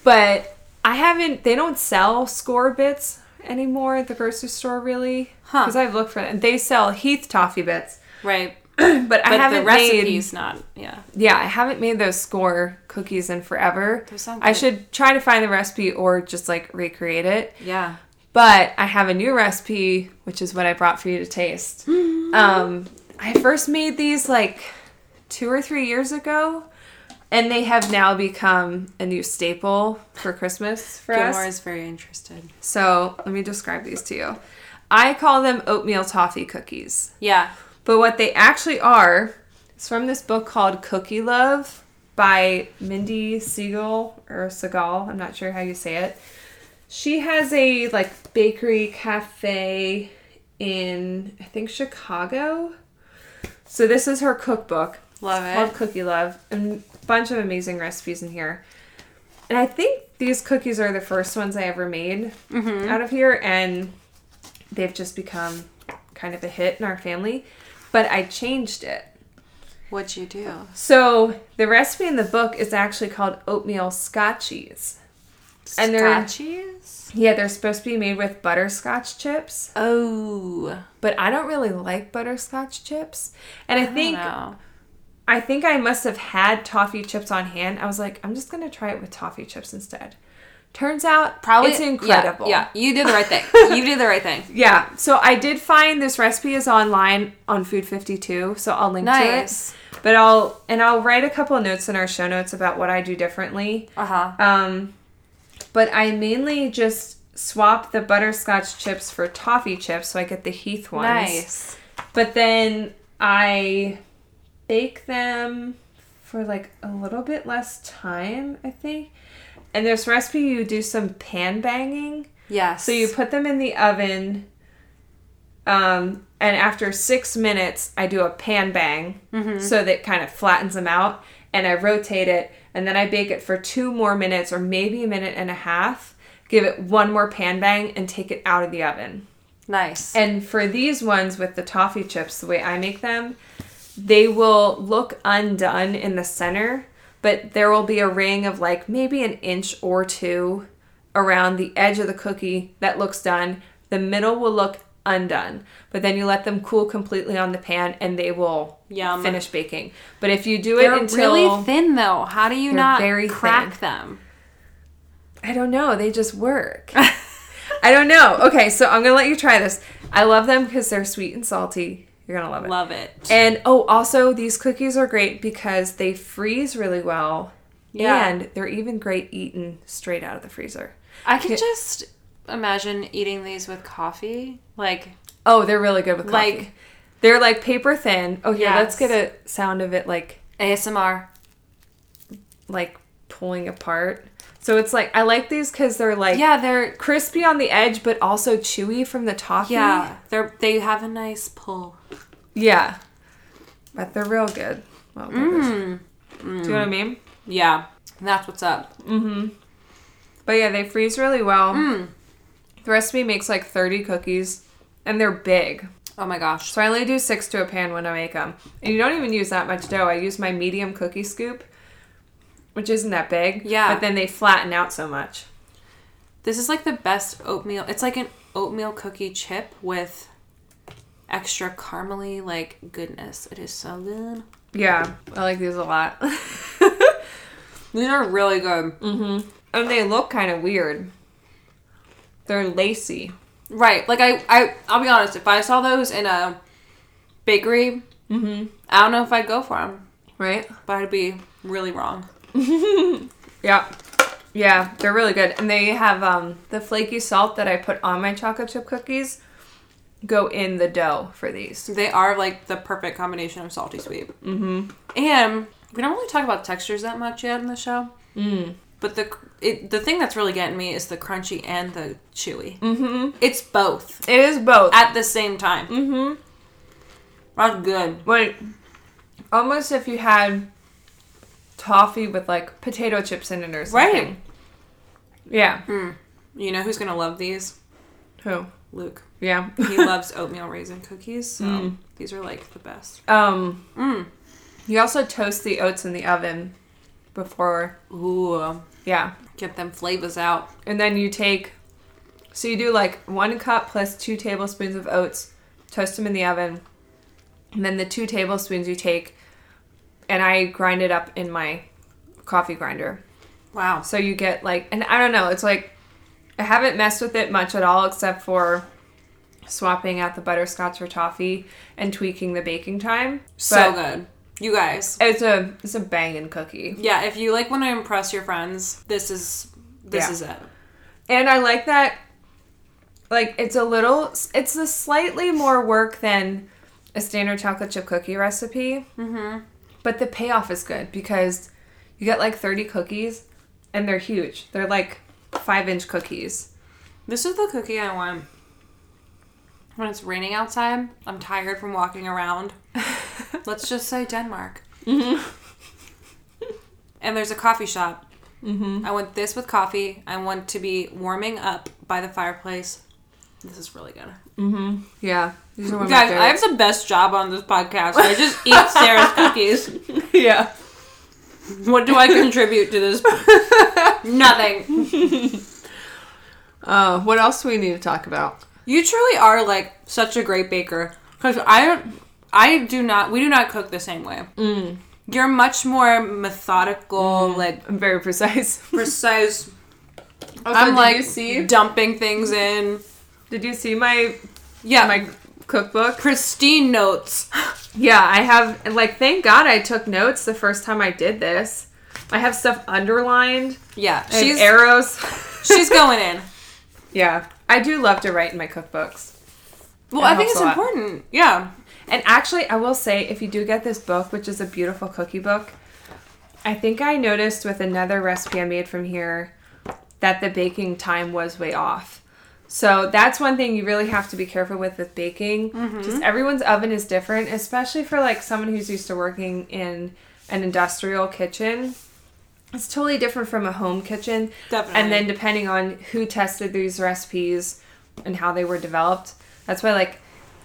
But I haven't. They don't sell Skor bits anymore at the grocery store, really. Huh. Because I've looked for them. They sell Heath toffee bits, right. but, I haven't the made. recipe's not. Yeah. Yeah, I haven't made those Skor cookies in forever. I should try to find the recipe or just like recreate it. Yeah. But I have a new recipe, which is what I brought for you to taste. Um, I first made these like two or three years ago. and they have now become a new staple for Christmas for Gilmore us. is very interested. So let me describe these to you. I call them oatmeal toffee cookies. Yeah. But what they actually are is from this book called Cookie Love by Mindy Siegel or Segal. I'm not sure how you say it. She has a like bakery cafe in I think Chicago. So this is her cookbook. Love It's called. Cookie Love and a bunch of amazing recipes in here. And I think these cookies are the first ones I ever made mm-hmm. out of here and they've just become kind of a hit in our family. But I changed it. What'd you do? So the recipe in the book is actually called oatmeal scotchies. And they're- Scotchies? Yeah, they're supposed to be made with butterscotch chips, Oh. but I don't really like butterscotch chips. And I, I think know. I think I must have had toffee chips on hand. I was like, I'm just gonna try it with toffee chips instead. Turns out, Probably it's incredible. Yeah, yeah, you did the right thing. you did the right thing. Yeah, so I did find this recipe is online on Food 52, so I'll link Nice. to it. But I'll and I'll write a couple of notes in our show notes about what I do differently. Uh huh. Um, but I mainly just swap the butterscotch chips for toffee chips, so I get the Heath ones. Nice. But then I bake them for like a little bit less time, I think. And this recipe, you do some pan banging. Yes. So you put them in the oven, um, and after six minutes, I do a pan bang so that kind of flattens them out, and I rotate it, and then I bake it for two more minutes or maybe a minute and a half. Give it one more pan bang and take it out of the oven. nice. And for these ones with the toffee chips, the way I make them, they will look undone in the center, but there will be a ring of like maybe an inch or two around the edge of the cookie that looks done. The middle will look undone, but then you let them cool completely on the pan and they will Yum. finish baking. But if you do it until They're until really thin though. How do you not very crack thin. them? I don't know. They just work. I don't know. Okay, so I'm gonna let you try this. I love them because they're sweet and salty. You're gonna love it. Love it. And oh, also these cookies are great because they freeze really well, Yeah. and they're even great eaten straight out of the freezer. I can just imagine eating these with coffee. Like, Oh, they're really good with coffee. Like- they're like paper thin. Oh, here, let's get a sound of it like ASMR. like pulling apart. So it's like I like these because they're like Yeah, they're crispy on the edge, but also chewy from the top. yeah, they're they have a nice pull. Yeah. But they're real good. Well, they're. Mm. Do you know what I mean? Yeah, that's what's up. But yeah, they freeze really well. Mm. The recipe makes like 30 cookies, and they're big. Oh my gosh. So I only do six to a pan when I make them. And you don't even use that much dough. I use my medium cookie scoop, which isn't that big. Yeah. But then they flatten out so much. This is like the best oatmeal. It's like an oatmeal cookie chip with extra caramely like goodness. It is so good. Yeah, I like these a lot. These are really good. and they look kind of weird. They're lacy. Right. Like I, I I'll be honest, if I saw those in a bakery, Mm-hmm. I don't know if I'd go for them, Right? but I'd be really wrong. Yeah. Yeah, they're really good. And they have um, the flaky salt that I put on my chocolate chip cookies go in the dough for these. They are like the perfect combination of salty sweet. Mm-hmm. And we don't really talk about textures that much yet in the show. Mm. But the it, the thing that's really getting me is the crunchy and the chewy. Mm-hmm. It's both It is both. at the same time. Mm-hmm. That's good. Like, almost if you had toffee with like potato chips in it or something. Right. Yeah. You know who's gonna love these? Who? Luke. Yeah. He loves oatmeal raisin cookies, so Mm. these are like the best. um, Mm. you also toast the oats in the oven before. Ooh, Yeah. get them flavors out. And then you take, so you do like one cup plus two tablespoons of oats, toast them in the oven. And then the two tablespoons you take, and I grind it up in my coffee grinder. Wow. So you get like, and I don't know, it's like, I haven't messed with it much at all except for swapping out the butterscotch for toffee and tweaking the baking time. So But good. You guys. It's a it's a banging cookie. Yeah, if you like want to impress your friends, this is this Yeah. is it. And I like that like it's a little it's a slightly more work than a standard chocolate chip cookie recipe. Mm-hmm. But the payoff is good because you get like 30 cookies and they're huge. They're like 5 inch cookies. This is the cookie I want when it's raining outside. I'm tired from walking around. Let's just say Denmark. and there's a coffee shop. Mm-hmm. I want this with coffee. I want to be warming up by the fireplace. This is really good. Yeah. One of Guys, I have the best job on this podcast. I just eat Sarah's cookies. yeah. What do I contribute to this? Nothing. Uh, what else do we need to talk about? You truly are like such a great baker because I don't, I do not, we do not cook the same way. Mm. You're much more methodical, like I'm very precise. precise. Also, I'm like dumping things in. Did you see my Yeah, my cookbook? pristine notes. Yeah, I have like thank God I took notes the first time I did this. I have stuff underlined. Yeah, I she's arrows. she's going in. yeah, I do love to write in my cookbooks. Well, I think it's important. Yeah, And actually, I will say if you do get this book, which is a beautiful cookie book, I think I noticed with another recipe I made from here that the baking time was way off. So that's one thing you really have to be careful with with baking. Mm-hmm. Just everyone's oven is different, especially for like someone who's used to working in an industrial kitchen. It's totally different from a home kitchen. Definitely. And then depending on who tested these recipes and how they were developed, that's why like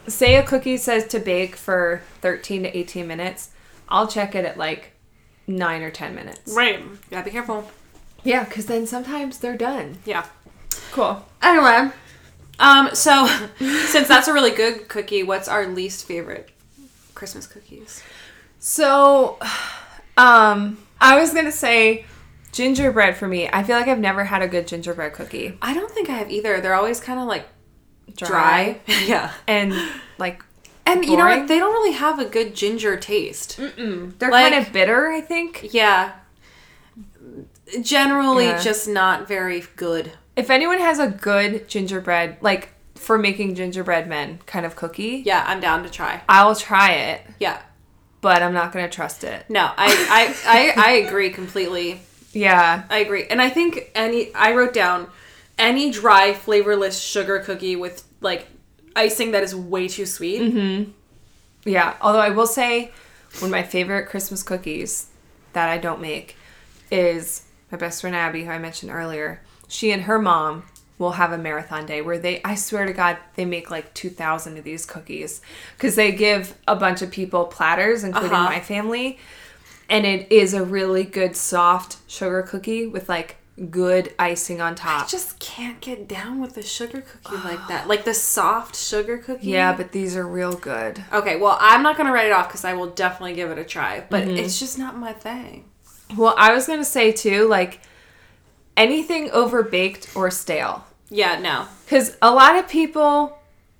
say a cookie says to bake for 13 to 18 minutes, I'll check it at like 9 or 10 minutes. right. Gotta be careful. Yeah, cuz then sometimes they're done. Yeah. Cool. Anyway, um, so since that's a really good cookie, what's our least favorite Christmas cookies? So um I was going to say gingerbread for me. I feel like I've never had a good gingerbread cookie. I don't think I have either. They're always kind of like Dry, dry. yeah. and like And you know what? They don't really have a good ginger taste. Mm-mm. they're Like- kind of bitter, I think. Yeah. Generally, Yeah. just not very good. If anyone has a good gingerbread like for making gingerbread men kind of cookie, Yeah, I'm down to try. I'll try it, Yeah. but I'm not to trust it. No, I, I, I, I agree completely. Yeah. I agree. And I think any, I wrote down any dry, flavorless sugar cookie with like icing that is way too sweet. Mm-hmm. Yeah, although I will say one of my favorite Christmas cookies that I don't make is my best friend Abby, who I mentioned earlier. She and her mom will have a marathon day where they, I swear to God, they make like 2,000 of these cookies because they give a bunch of people platters, including Uh-huh. my family. And it is a really good soft sugar cookie with like good icing on top. I just can't get down with a sugar cookie like that. Like the soft sugar cookie. Yeah, but these are real good. Okay, well, I'm not going to write it off because I will definitely give it a try. But Mm-hmm. it's just not my thing. Well, I was going to say too, like anything over baked or stale. Yeah, no. Because a lot of people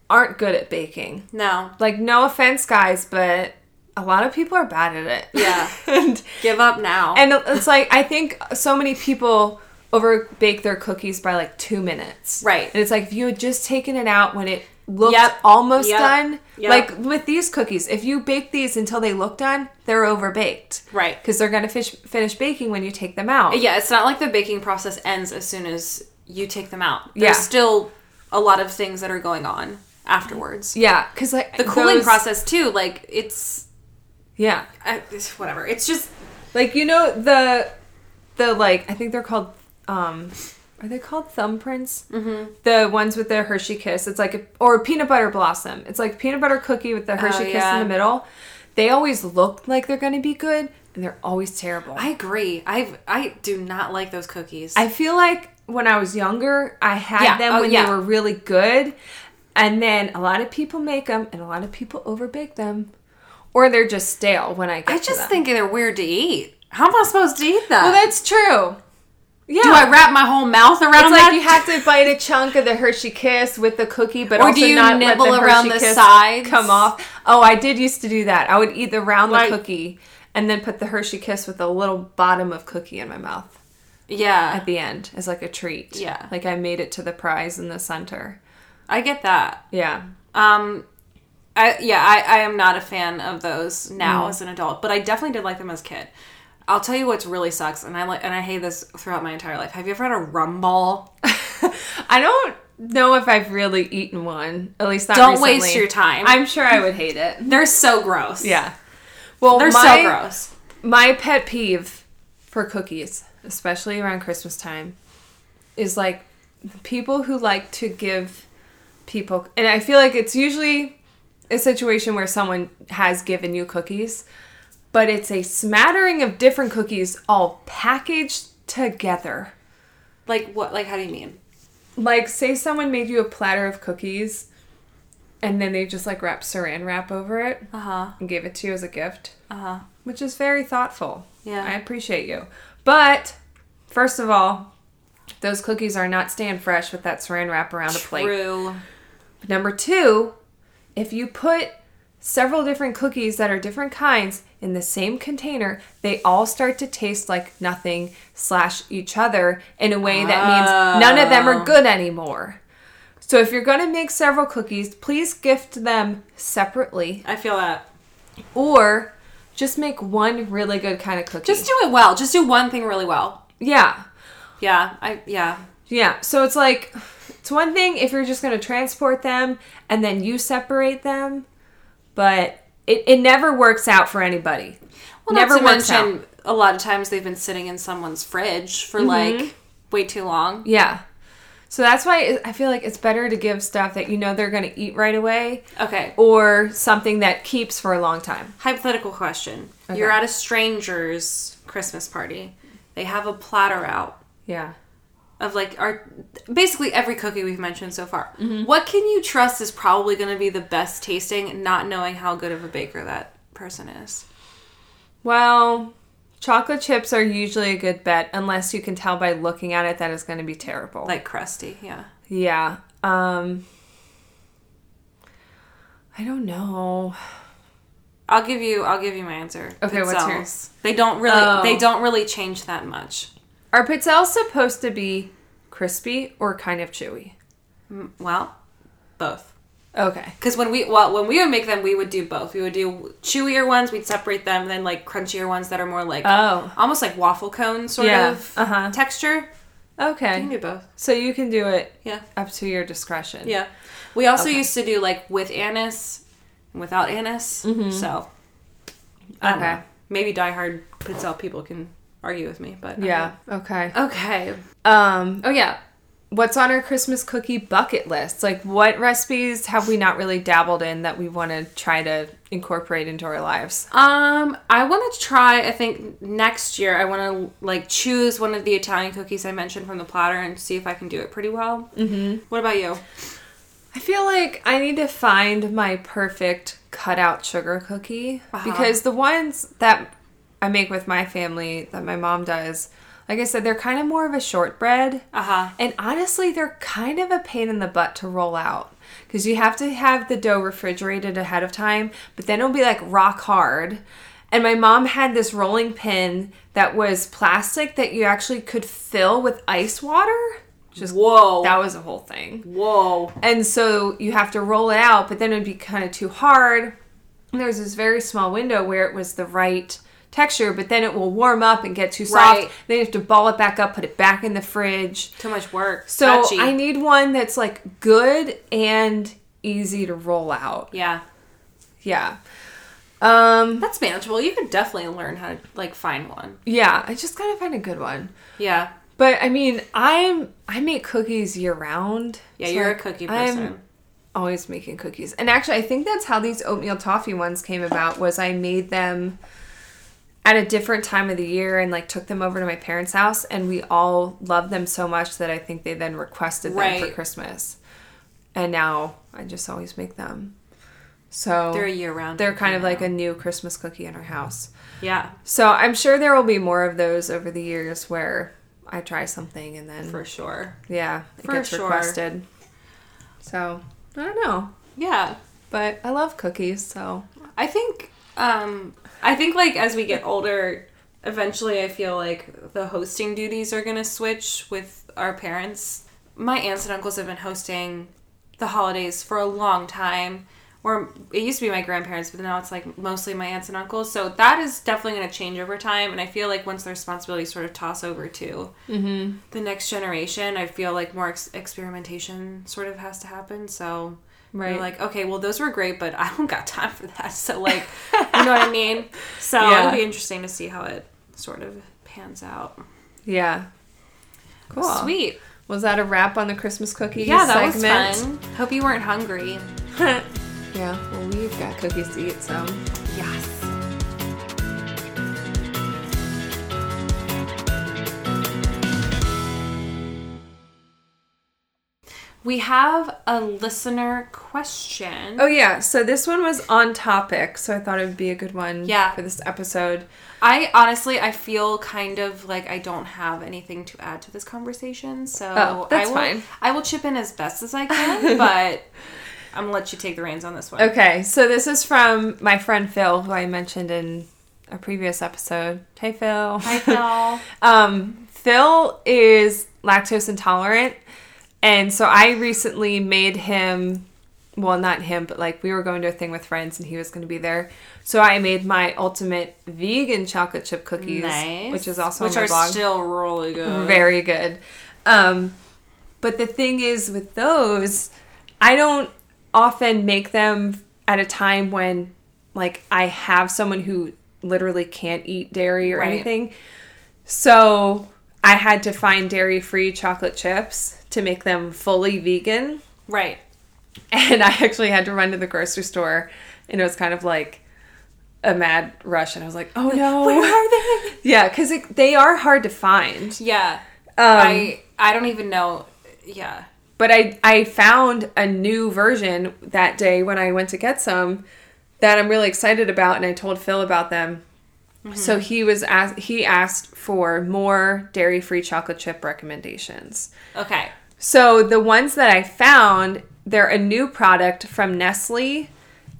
aren't good at baking. No. Like, no offense, guys, but a lot of people are bad at it. Yeah. and Give up now. and it's like I think so many people over bake their cookies by like two minutes. Right. And it's like if you had just taken it out when it looked Yep. almost Yep. done. Yep. Like with these cookies, if you bake these until they look done, they're over baked. right. Because they're gonna fish, finish baking when you take them out. Yeah, it's not like the baking process ends as soon as you take them out. There's Yeah. still a lot of things that are going on afterwards. Yeah, because like The cooling those- process too, like it's Yeah, I, it's whatever. It's just like you know the the like I think they're called um are they called thumbprints? Mm-hmm. The ones with the Hershey kiss. It's like a, or peanut butter blossom. It's like peanut butter cookie with the Hershey kiss Oh, yeah. in the middle. They always look like they're going to be good, and they're always terrible. I agree. I I do not like those cookies. I feel like when I was younger, I had Yeah. them Oh, when yeah. they were really good, and then a lot of people make them, and a lot of people overbake them, or they're just stale when I get I just think they're weird to eat. How am I supposed to eat that? Well, that's true. Yeah. Do I wrap my whole mouth around It's that? like you have to bite a chunk of the Hershey Kiss with the cookie, but Or also do you not nibble the around the sides? come off. Oh, I did used to do that. I would eat the round Like- the cookie and then put the Hershey Kiss with a little bottom of cookie in my mouth yeah. at the end as like a treat. Yeah. like I made it to the prize in the center. I get that. Yeah, Um, I yeah, I, I am not a fan of those now Mm. as an adult, but I definitely did like them as a kid. I'll tell you what's really sucks, and I like and I hate this throughout my entire life. Have you ever had a rum ball? I don't know if I've really eaten one. At least not. Don't recently. waste your time. I'm sure I would hate it. They're so gross. Yeah. Well, they're my, so gross. My pet peeve for cookies, especially around Christmas time, is like people who like to give people, and I feel like it's usually a situation where someone has given you cookies, but it's a smattering of different cookies all packaged together. Like what? Like how do you mean? Like, say someone made you a platter of cookies and then they just like wrapped saran wrap over it Uh huh. and gave it to you as a gift. Uh huh. which is very thoughtful. Yeah. I appreciate you. But first of all, those cookies are not staying fresh with that saran wrap around a plate. True. Number two, if you put several different cookies that are different kinds in the same container, they all start to taste like nothing slash each other in a way that means none of them are ah. good anymore. So if you're going to make several cookies, please gift them separately I feel that. or just make one really good kind of cookie. Just do it well. Just do one thing really well. yeah. Yeah. I yeah. Yeah. So it's like it's one thing if you're just going to transport them and then you separate them, but it, it never works out for anybody. Well, never not to works mention, out. a lot of times they've been sitting in someone's fridge for mm-hmm. like way too long. Yeah. So that's why I feel like it's better to give stuff that you know they're going to eat right away Okay. or something that keeps for a long time. Hypothetical question. Okay. You're at a stranger's Christmas party. They have a platter out Yeah. Of like our basically every cookie we've mentioned so far. Mm-hmm. What can you trust is probably going to be the best tasting, not knowing how good of a baker that person is? Well, chocolate chips are usually a good bet unless you can tell by looking at it that it's going to be terrible. Like crusty, yeah. Yeah. Um I don't know. I'll give you. I'll give you my answer. Okay, what's yours? They don't really. Oh. They don't really change that much. Are pizzelles supposed to be crispy or kind of chewy? Well, both. Okay. Because when we well when we would make them, we would do both. We would do chewier ones. We'd separate them, then like crunchier ones that are more like Oh. almost like waffle cone sort Yeah, of uh-huh. texture. You can Okay. do both. So you can do it Yeah, up to your discretion. yeah. We also Okay. used to do like with anise and without anise. So I Okay. maybe diehard pizzelle people can argue with me, but Yeah. Okay. Okay. Um Oh yeah. what's on our Christmas cookie bucket list? Like what recipes have we not really dabbled in that we want to try to incorporate into our lives? Um, I want to try. I think next year I want to like choose one of the Italian cookies I mentioned from the platter and see if I can do it pretty well. Mm-hmm. What about you? I feel like I need to find my perfect cutout sugar cookie Uh-huh. because the ones that I make with my family that my mom does, like I said, they're kind of more of a shortbread. Uh huh. And honestly, they're kind of a pain in the butt to roll out because you have to have the dough refrigerated ahead of time, but then it'll be like rock hard. And my mom had this rolling pin that was plastic that you actually could fill with ice water. Just Whoa. that was a whole thing. Whoa. And so you have to roll it out, but then it'd be kind of too hard. And there's this very small window where it was the right texture, but then it will warm up and get too soft. Right. Then you have to ball it back up, put it back in the fridge. Too much work. So Touchy. I need one that's like good and easy to roll out. yeah. Yeah. Um That's manageable. You could definitely learn how to like find one. yeah, I just gotta find a good one. Yeah. But I mean, I'm I make cookies year round. Yeah, So, you're like, a cookie I'm person. always making cookies. And actually, I think that's how these oatmeal toffee ones came about. Was I made them at a different time of the year and like took them over to my parents' house, and we all loved them so much that I think they then requested them for Christmas. And now I just always make them. So They're a year round. they're kind of like a new Christmas cookie in our house. yeah. So I'm sure there will be more of those over the years where I try something and then For sure. yeah, it for gets sure. requested. So I don't know, Yeah. but I love cookies. So I think um I think like as we get older, eventually I feel like the hosting duties are going to switch with our parents. My aunts and uncles have been hosting the holidays for a long time. Or it used to be my grandparents, but now it's like mostly my aunts and uncles. So that is definitely going to change over time. And I feel like once the responsibilities sort of toss over to mm-hmm. the next generation, I feel like more ex- experimentation sort of has to happen. So Right. you're like, okay, well, those were great, but I don't got time for that. So, like, you know what I mean? So Yeah. it'll be interesting to see how it sort of pans out. yeah, cool. Sweet. Was that a wrap on the Christmas cookie Yeah, that segment? was fun. Hope you weren't hungry. yeah, well, we've got cookies to eat, so Yes. We have a listener question. Oh yeah, so this one was on topic, so I thought it would be a good one Yeah. for this episode. I honestly, I feel kind of like I don't have anything to add to this conversation, so Oh, that's I will, fine. I will chip in as best as I can, but I'm gonna let you take the reins on this one. Okay, so this is from my friend Phil, who I mentioned in a previous episode. Hey Phil. Hi, Phil. Um, Phil is lactose intolerant, and so I recently made him. Well, not him, but like we were going to a thing with friends, and he was going to be there. So I made my ultimate vegan chocolate chip cookies, nice. which is also which on my are blog. still really good. very good. Um, but the thing is with those, I don't often make them at a time when like I have someone who literally can't eat dairy or Right. anything. So I had to find dairy free chocolate chips to make them fully vegan. right. And I actually had to run to the grocery store and it was kind of like a mad rush and I was like, "Oh no. Where are they? Yeah, cuz they are hard to find. Yeah. Um, I I don't even know. Yeah. But I I found a new version that day when I went to get some that I'm really excited about, and I told Phil about them. So he was asked, he asked for more dairy free chocolate chip recommendations. Okay. So the ones that I found, they're a new product from Nestle,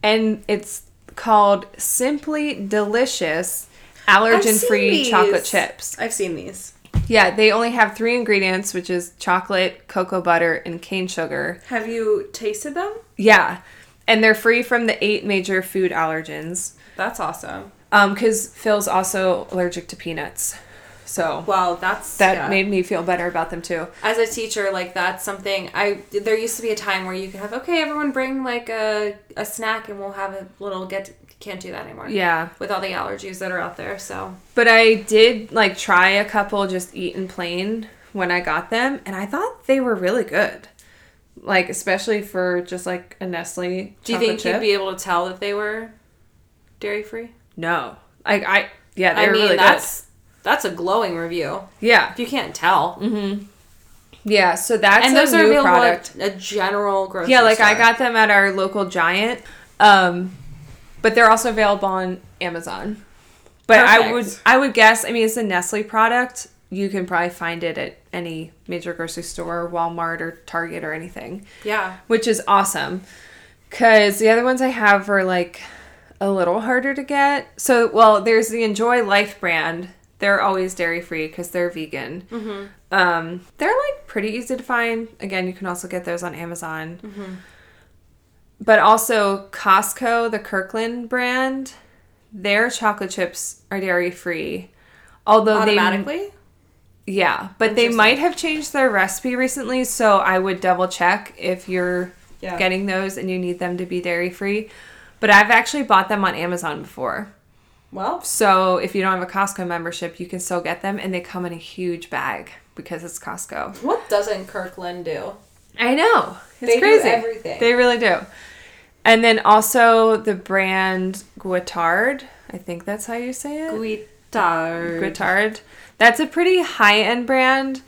and it's called Simply Delicious allergen free chocolate chips. I've seen these. Yeah, they only have three ingredients, which is chocolate, cocoa butter, and cane sugar. Have you tasted them? Yeah, and they're free from the eight major food allergens. That's awesome. Um, because Phil's also allergic to peanuts, so Well, that's that yeah. made me feel better about them too. as a teacher like that's something i there used to be a time where you could have okay everyone bring like a, a snack and we'll have a little get can't do that anymore Yeah, with all the allergies that are out there so but I did like try a couple just eaten plain when I got them, and I thought they were really good. Like especially for just like a Nestle. do you think chip. you'd be able to tell that they were dairy free No, like I yeah, i they're mean really that's that's a glowing review. Yeah, if you can't tell Mm-hmm. yeah. So that's and a those are new product. at a general grocery Yeah, like I got them at our local Giant, um, but they're also available on Amazon. But I would I would guess. I mean, it's a Nestle product. You can probably find it at any major grocery store, Walmart or Target or anything, yeah which is awesome. Cause the other ones I have are like a little harder to get. So, well, there's the Enjoy Life brand. They're always dairy free because they're vegan. Mm-hmm. Um, they're like pretty easy to find. Again, you can also get those on Amazon. Mm-hmm. But also Costco, the Kirkland brand, their chocolate chips are dairy free. Although they automatically yeah, but they might have changed their recipe recently, so I would double check if you're Yeah. getting those and you need them to be dairy free. But I've actually bought them on Amazon before. Well So if you don't have a Costco membership, you can still get them and they come in a huge bag because it's Costco. what doesn't kirkland do I know. It's They do crazy. everything. They really do. And then also the brand Guittard. I think that's how you say it. Guittard. Guittard. That's a pretty high end brand.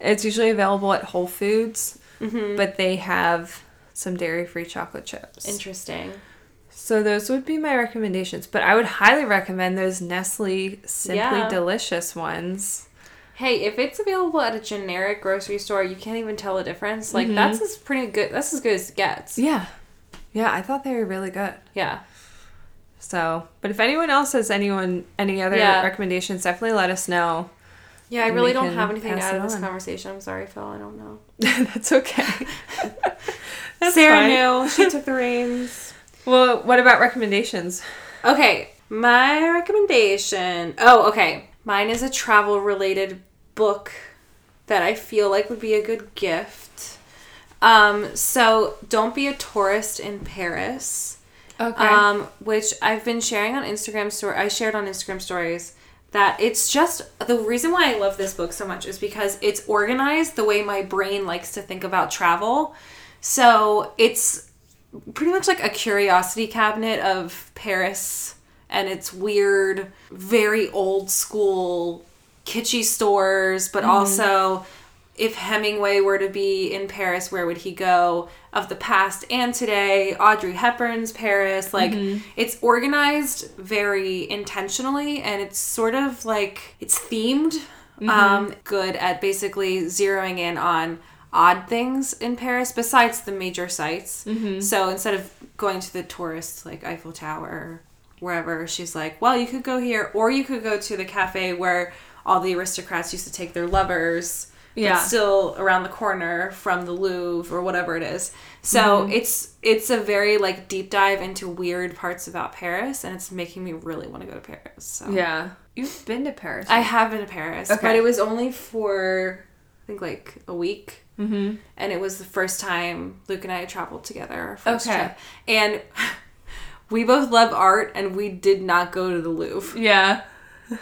It's usually available at Whole Foods, Mm-hmm. but they have some dairy free chocolate chips. Interesting. So those would be my recommendations. But I would highly recommend those Nestle Simply Yeah. Delicious ones. Hey, if it's available at a generic grocery store, you can't even tell the difference. Like Mm-hmm. that's as pretty good. That's as good as it gets. Yeah. Yeah, I thought they were really good. Yeah. So, but if anyone else has anyone any other Yeah. recommendations, definitely let us know. Yeah, I really don't have anything add to this on. conversation. I'm sorry, Phil. I don't know. That's okay. That's Sarah fine. knew. She took the reins. Well, what about recommendations? Okay, my recommendation. Oh, okay. Mine is a travel related book that I feel like would be a good gift. Um, so Don't Be a Tourist in Paris. Okay. Um, which I've been sharing on Instagram story. I shared on Instagram stories that it's just the reason why I love this book so much is because it's organized the way my brain likes to think about travel. So it's pretty much like a curiosity cabinet of Paris and its weird, very old school, kitschy stores, but mm-hmm. also if Hemingway were to be in Paris, where would he go? Of the past and today, Audrey Hepburn's Paris. Like, mm-hmm. it's organized very intentionally and it's sort of like it's themed. Mm-hmm. Um, good at basically zeroing in on odd things in Paris besides the major sites. Mm-hmm. So instead of going to the tourist, like Eiffel Tower wherever, she's like, well, you could go here or you could go to the cafe where all the aristocrats used to take their lovers Yeah. still around the corner from the Louvre or whatever it is. So mm-hmm. it's it's a very like deep dive into weird parts about Paris, and it's making me really want to go to Paris. So yeah. You've been to Paris. I have been to Paris, Okay. but it was only for I think like a week, mm-hmm. and it was the first time Luke and I traveled together. First Okay. trip, and we both love art, and we did not go to the Louvre. Yeah.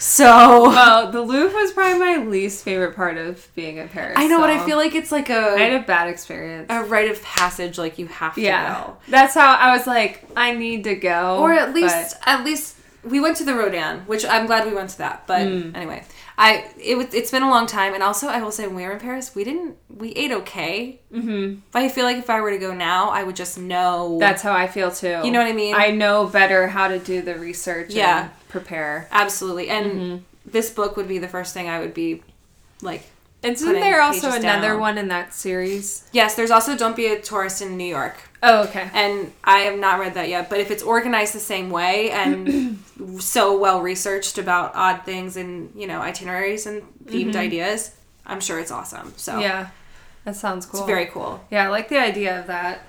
So Well, the Louvre was probably my least favorite part of being in Paris. I know, but I feel like it's like I had a a bad experience. a rite of passage. Like you have to yeah. go. That's how I was like, I need to go. or at but- least at least we went to the Rodin, which I'm glad we went to that. But Hmm. anyway, I it was it's been a long time, and also I will say when we were in Paris, we didn't we ate okay. Mm-hmm. But I feel like if I were to go now, I would just know That's how I feel too. You know what I mean? I know better how to do the research Yeah. and prepare. absolutely. And Mm-hmm. this book would be the first thing I would be like. Isn't there also another down. one in that series? Yes, there's also Don't Be a Tourist in New York. Oh, okay. And I have not read that yet, but if it's organized the same way and so well researched about odd things and, you know, itineraries and themed ideas, I'm sure it's awesome. So Mm-hmm. Yeah. That sounds cool. it's very cool. Yeah, I like the idea of that.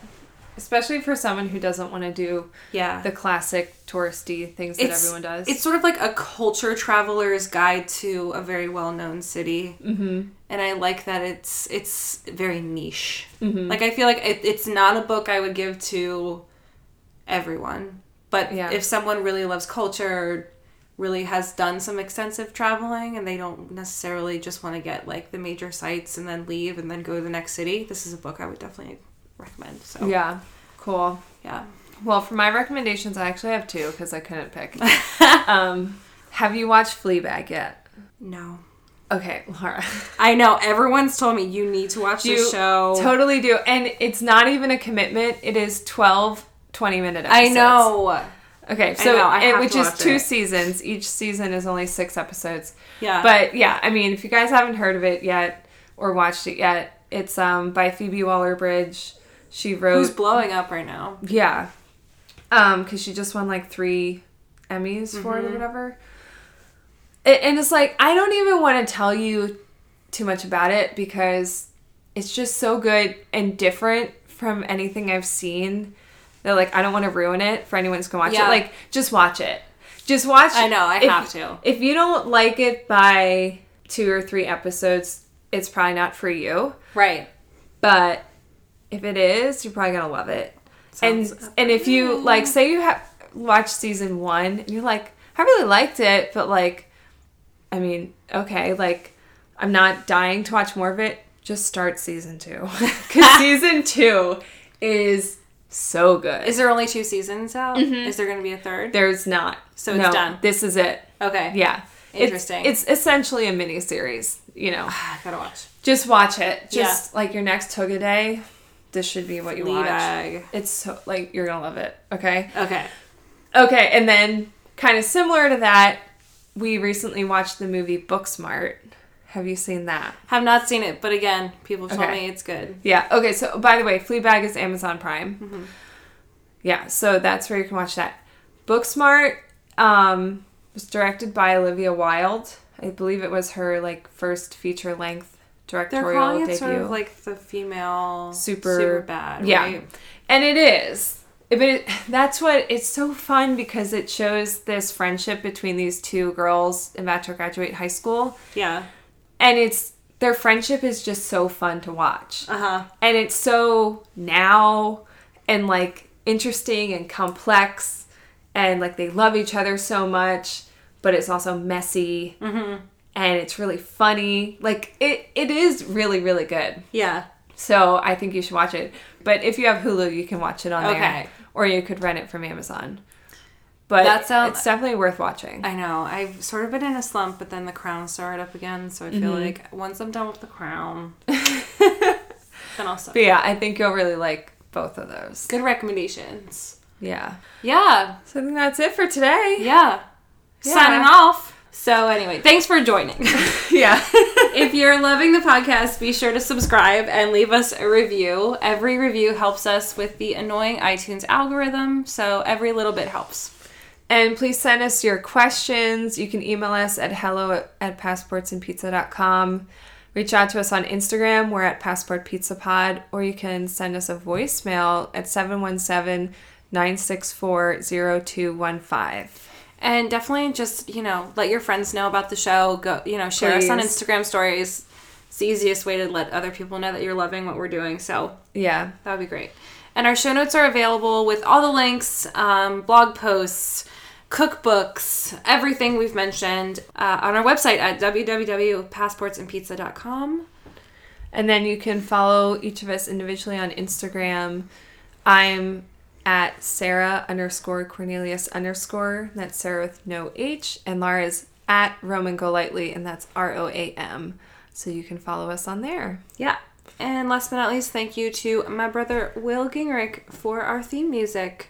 Especially for someone who doesn't want to do Yeah. the classic touristy things that It's- everyone does. It's sort of like a culture traveler's guide to a very well known city. Mm-hmm. And I like that it's it's very niche. Mm-hmm. Like I feel like it, it's not a book I would give to everyone. But Yeah. if someone really loves culture, really has done some extensive traveling, and they don't necessarily just want to get like the major sites and then leave and then go to the next city, this is a book I would definitely recommend. So yeah. Cool. yeah. Well, for my recommendations, I actually have two because I couldn't pick. um, have you watched Fleabag yet? No. Okay, Laura. I know everyone's told me you need to watch You this show. Totally do. And it's not even a commitment. It is 12 20 minute episodes. I know. Okay, so know, I it- which is two it. seasons. Each season is only 6 episodes. Yeah. But yeah, I mean, if you guys haven't heard of it yet or watched it yet, it's um by Phoebe Waller-Bridge. She wrote who's blowing up right now? Yeah. Um, because she just won like three Emmys for Mm-hmm. it or whatever. A- and it's like, I don't even want to tell you too much about it because it's just so good and different from anything I've seen that, like, I don't want to ruin it for anyone who's going to watch Yeah. it. Like, just watch it. Just watch I know, I if- have to. If you don't like it by two or three episodes, it's probably not for you. Right. But if it is, you're probably gonna love it. Sounds- and and if you mm-hmm. like, say you have watched season one, and you're like, I really liked it, but like, I mean, okay, like, I'm not dying to watch more of it. Just start season two, because season two is so good. Is there only two seasons out? Mm-hmm. Is there going to be a third? There's not. So it's No, done. This is it. Okay. Yeah. Interesting. It's, essentially a mini series. You know, gotta watch. just watch it. Just like your next Hygge day. This should be what you watch. It's so like you're gonna love it. Okay. Okay. Okay, and then kind of similar to that, we recently watched the movie Booksmart. Have you seen that? Have not seen it, but again, people told Okay. me it's good. Yeah. Okay. So, by the way, Fleabag is Amazon Prime. Mm-hmm. Yeah. So that's where you can watch that. Booksmart um, was directed by Olivia Wilde. I believe it was her like first feature length They're directorial calling debut. it sort of like the female Super- super bad. yeah. right? And it is. But it, that's what it's so fun because it shows this friendship between these two girls about to graduate high school. yeah. And it's their friendship is just so fun to watch. Uh huh. And it's so now and like interesting and complex and like they love each other so much, but it's also messy. Mm-hmm. And it's really funny. Like it it is really really good. Yeah. So I think you should watch it. But if you have Hulu, you can watch it on there, Okay. or you could rent it from Amazon. But That sounds- it's definitely worth watching. I know. I've sort of been in a slump, but then the crown started up again, so I feel Mm-hmm. like once I'm done with the crown, then I'll stop. But yeah, I think you'll really like both of those. Good recommendations. Yeah. Yeah. So I think that's it for today. Yeah. Yeah. Signing off. So anyway, thanks for joining. Yeah. if you're loving the podcast, be sure to subscribe and leave us a review. Every review helps us with the annoying iTunes algorithm, so every little bit helps. and please send us your questions. You can email us at hello at passportsandpizza.com. Reach out to us on Instagram. We're at Passport Pizza Pod, or you can send us a voicemail at 717 964 0215. And definitely just, you know, let your friends know about the show. Go, you know, share us on Instagram stories. It's the easiest way to let other people know that you're loving what we're doing. So Yeah. that would be great. And our show notes are available with all the links, um, blog posts, cookbooks, everything we've mentioned uh, on our website at www.passportsandpizza.com. And then you can follow each of us individually on Instagram. I'm at Sarah underscore Cornelius underscore. That's Sarah with no H. And Laura's at Roman Golightly, and that's R O A M. So you can follow us on there. Yeah. And last but not least, thank you to my brother Will Gingrich for our theme music.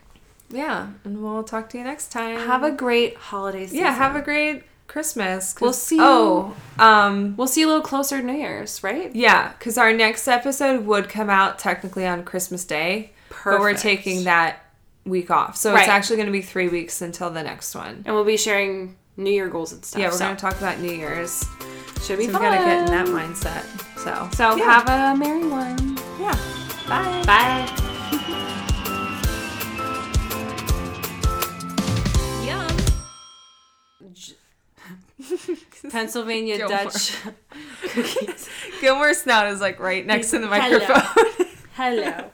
Yeah. And we'll talk to you next time. Have a great holiday season. yeah, have a great Christmas. We'll see you- Oh, um, We'll see you a little closer New Year's, right? yeah, because our next episode would come out technically on Christmas Day, but we're taking that week off, so Right. it's actually going to be three weeks until the next one. And we'll be sharing New Year goals and stuff. Yeah, we're so going to talk about New Year's, should be so we fun. got to get in that mindset. So, So yeah. have a merry one. yeah, bye. Bye. Yum. Pennsylvania Gilmore. Dutch cookies. Gilmore Snout is like right next to the Hello. microphone. Hello.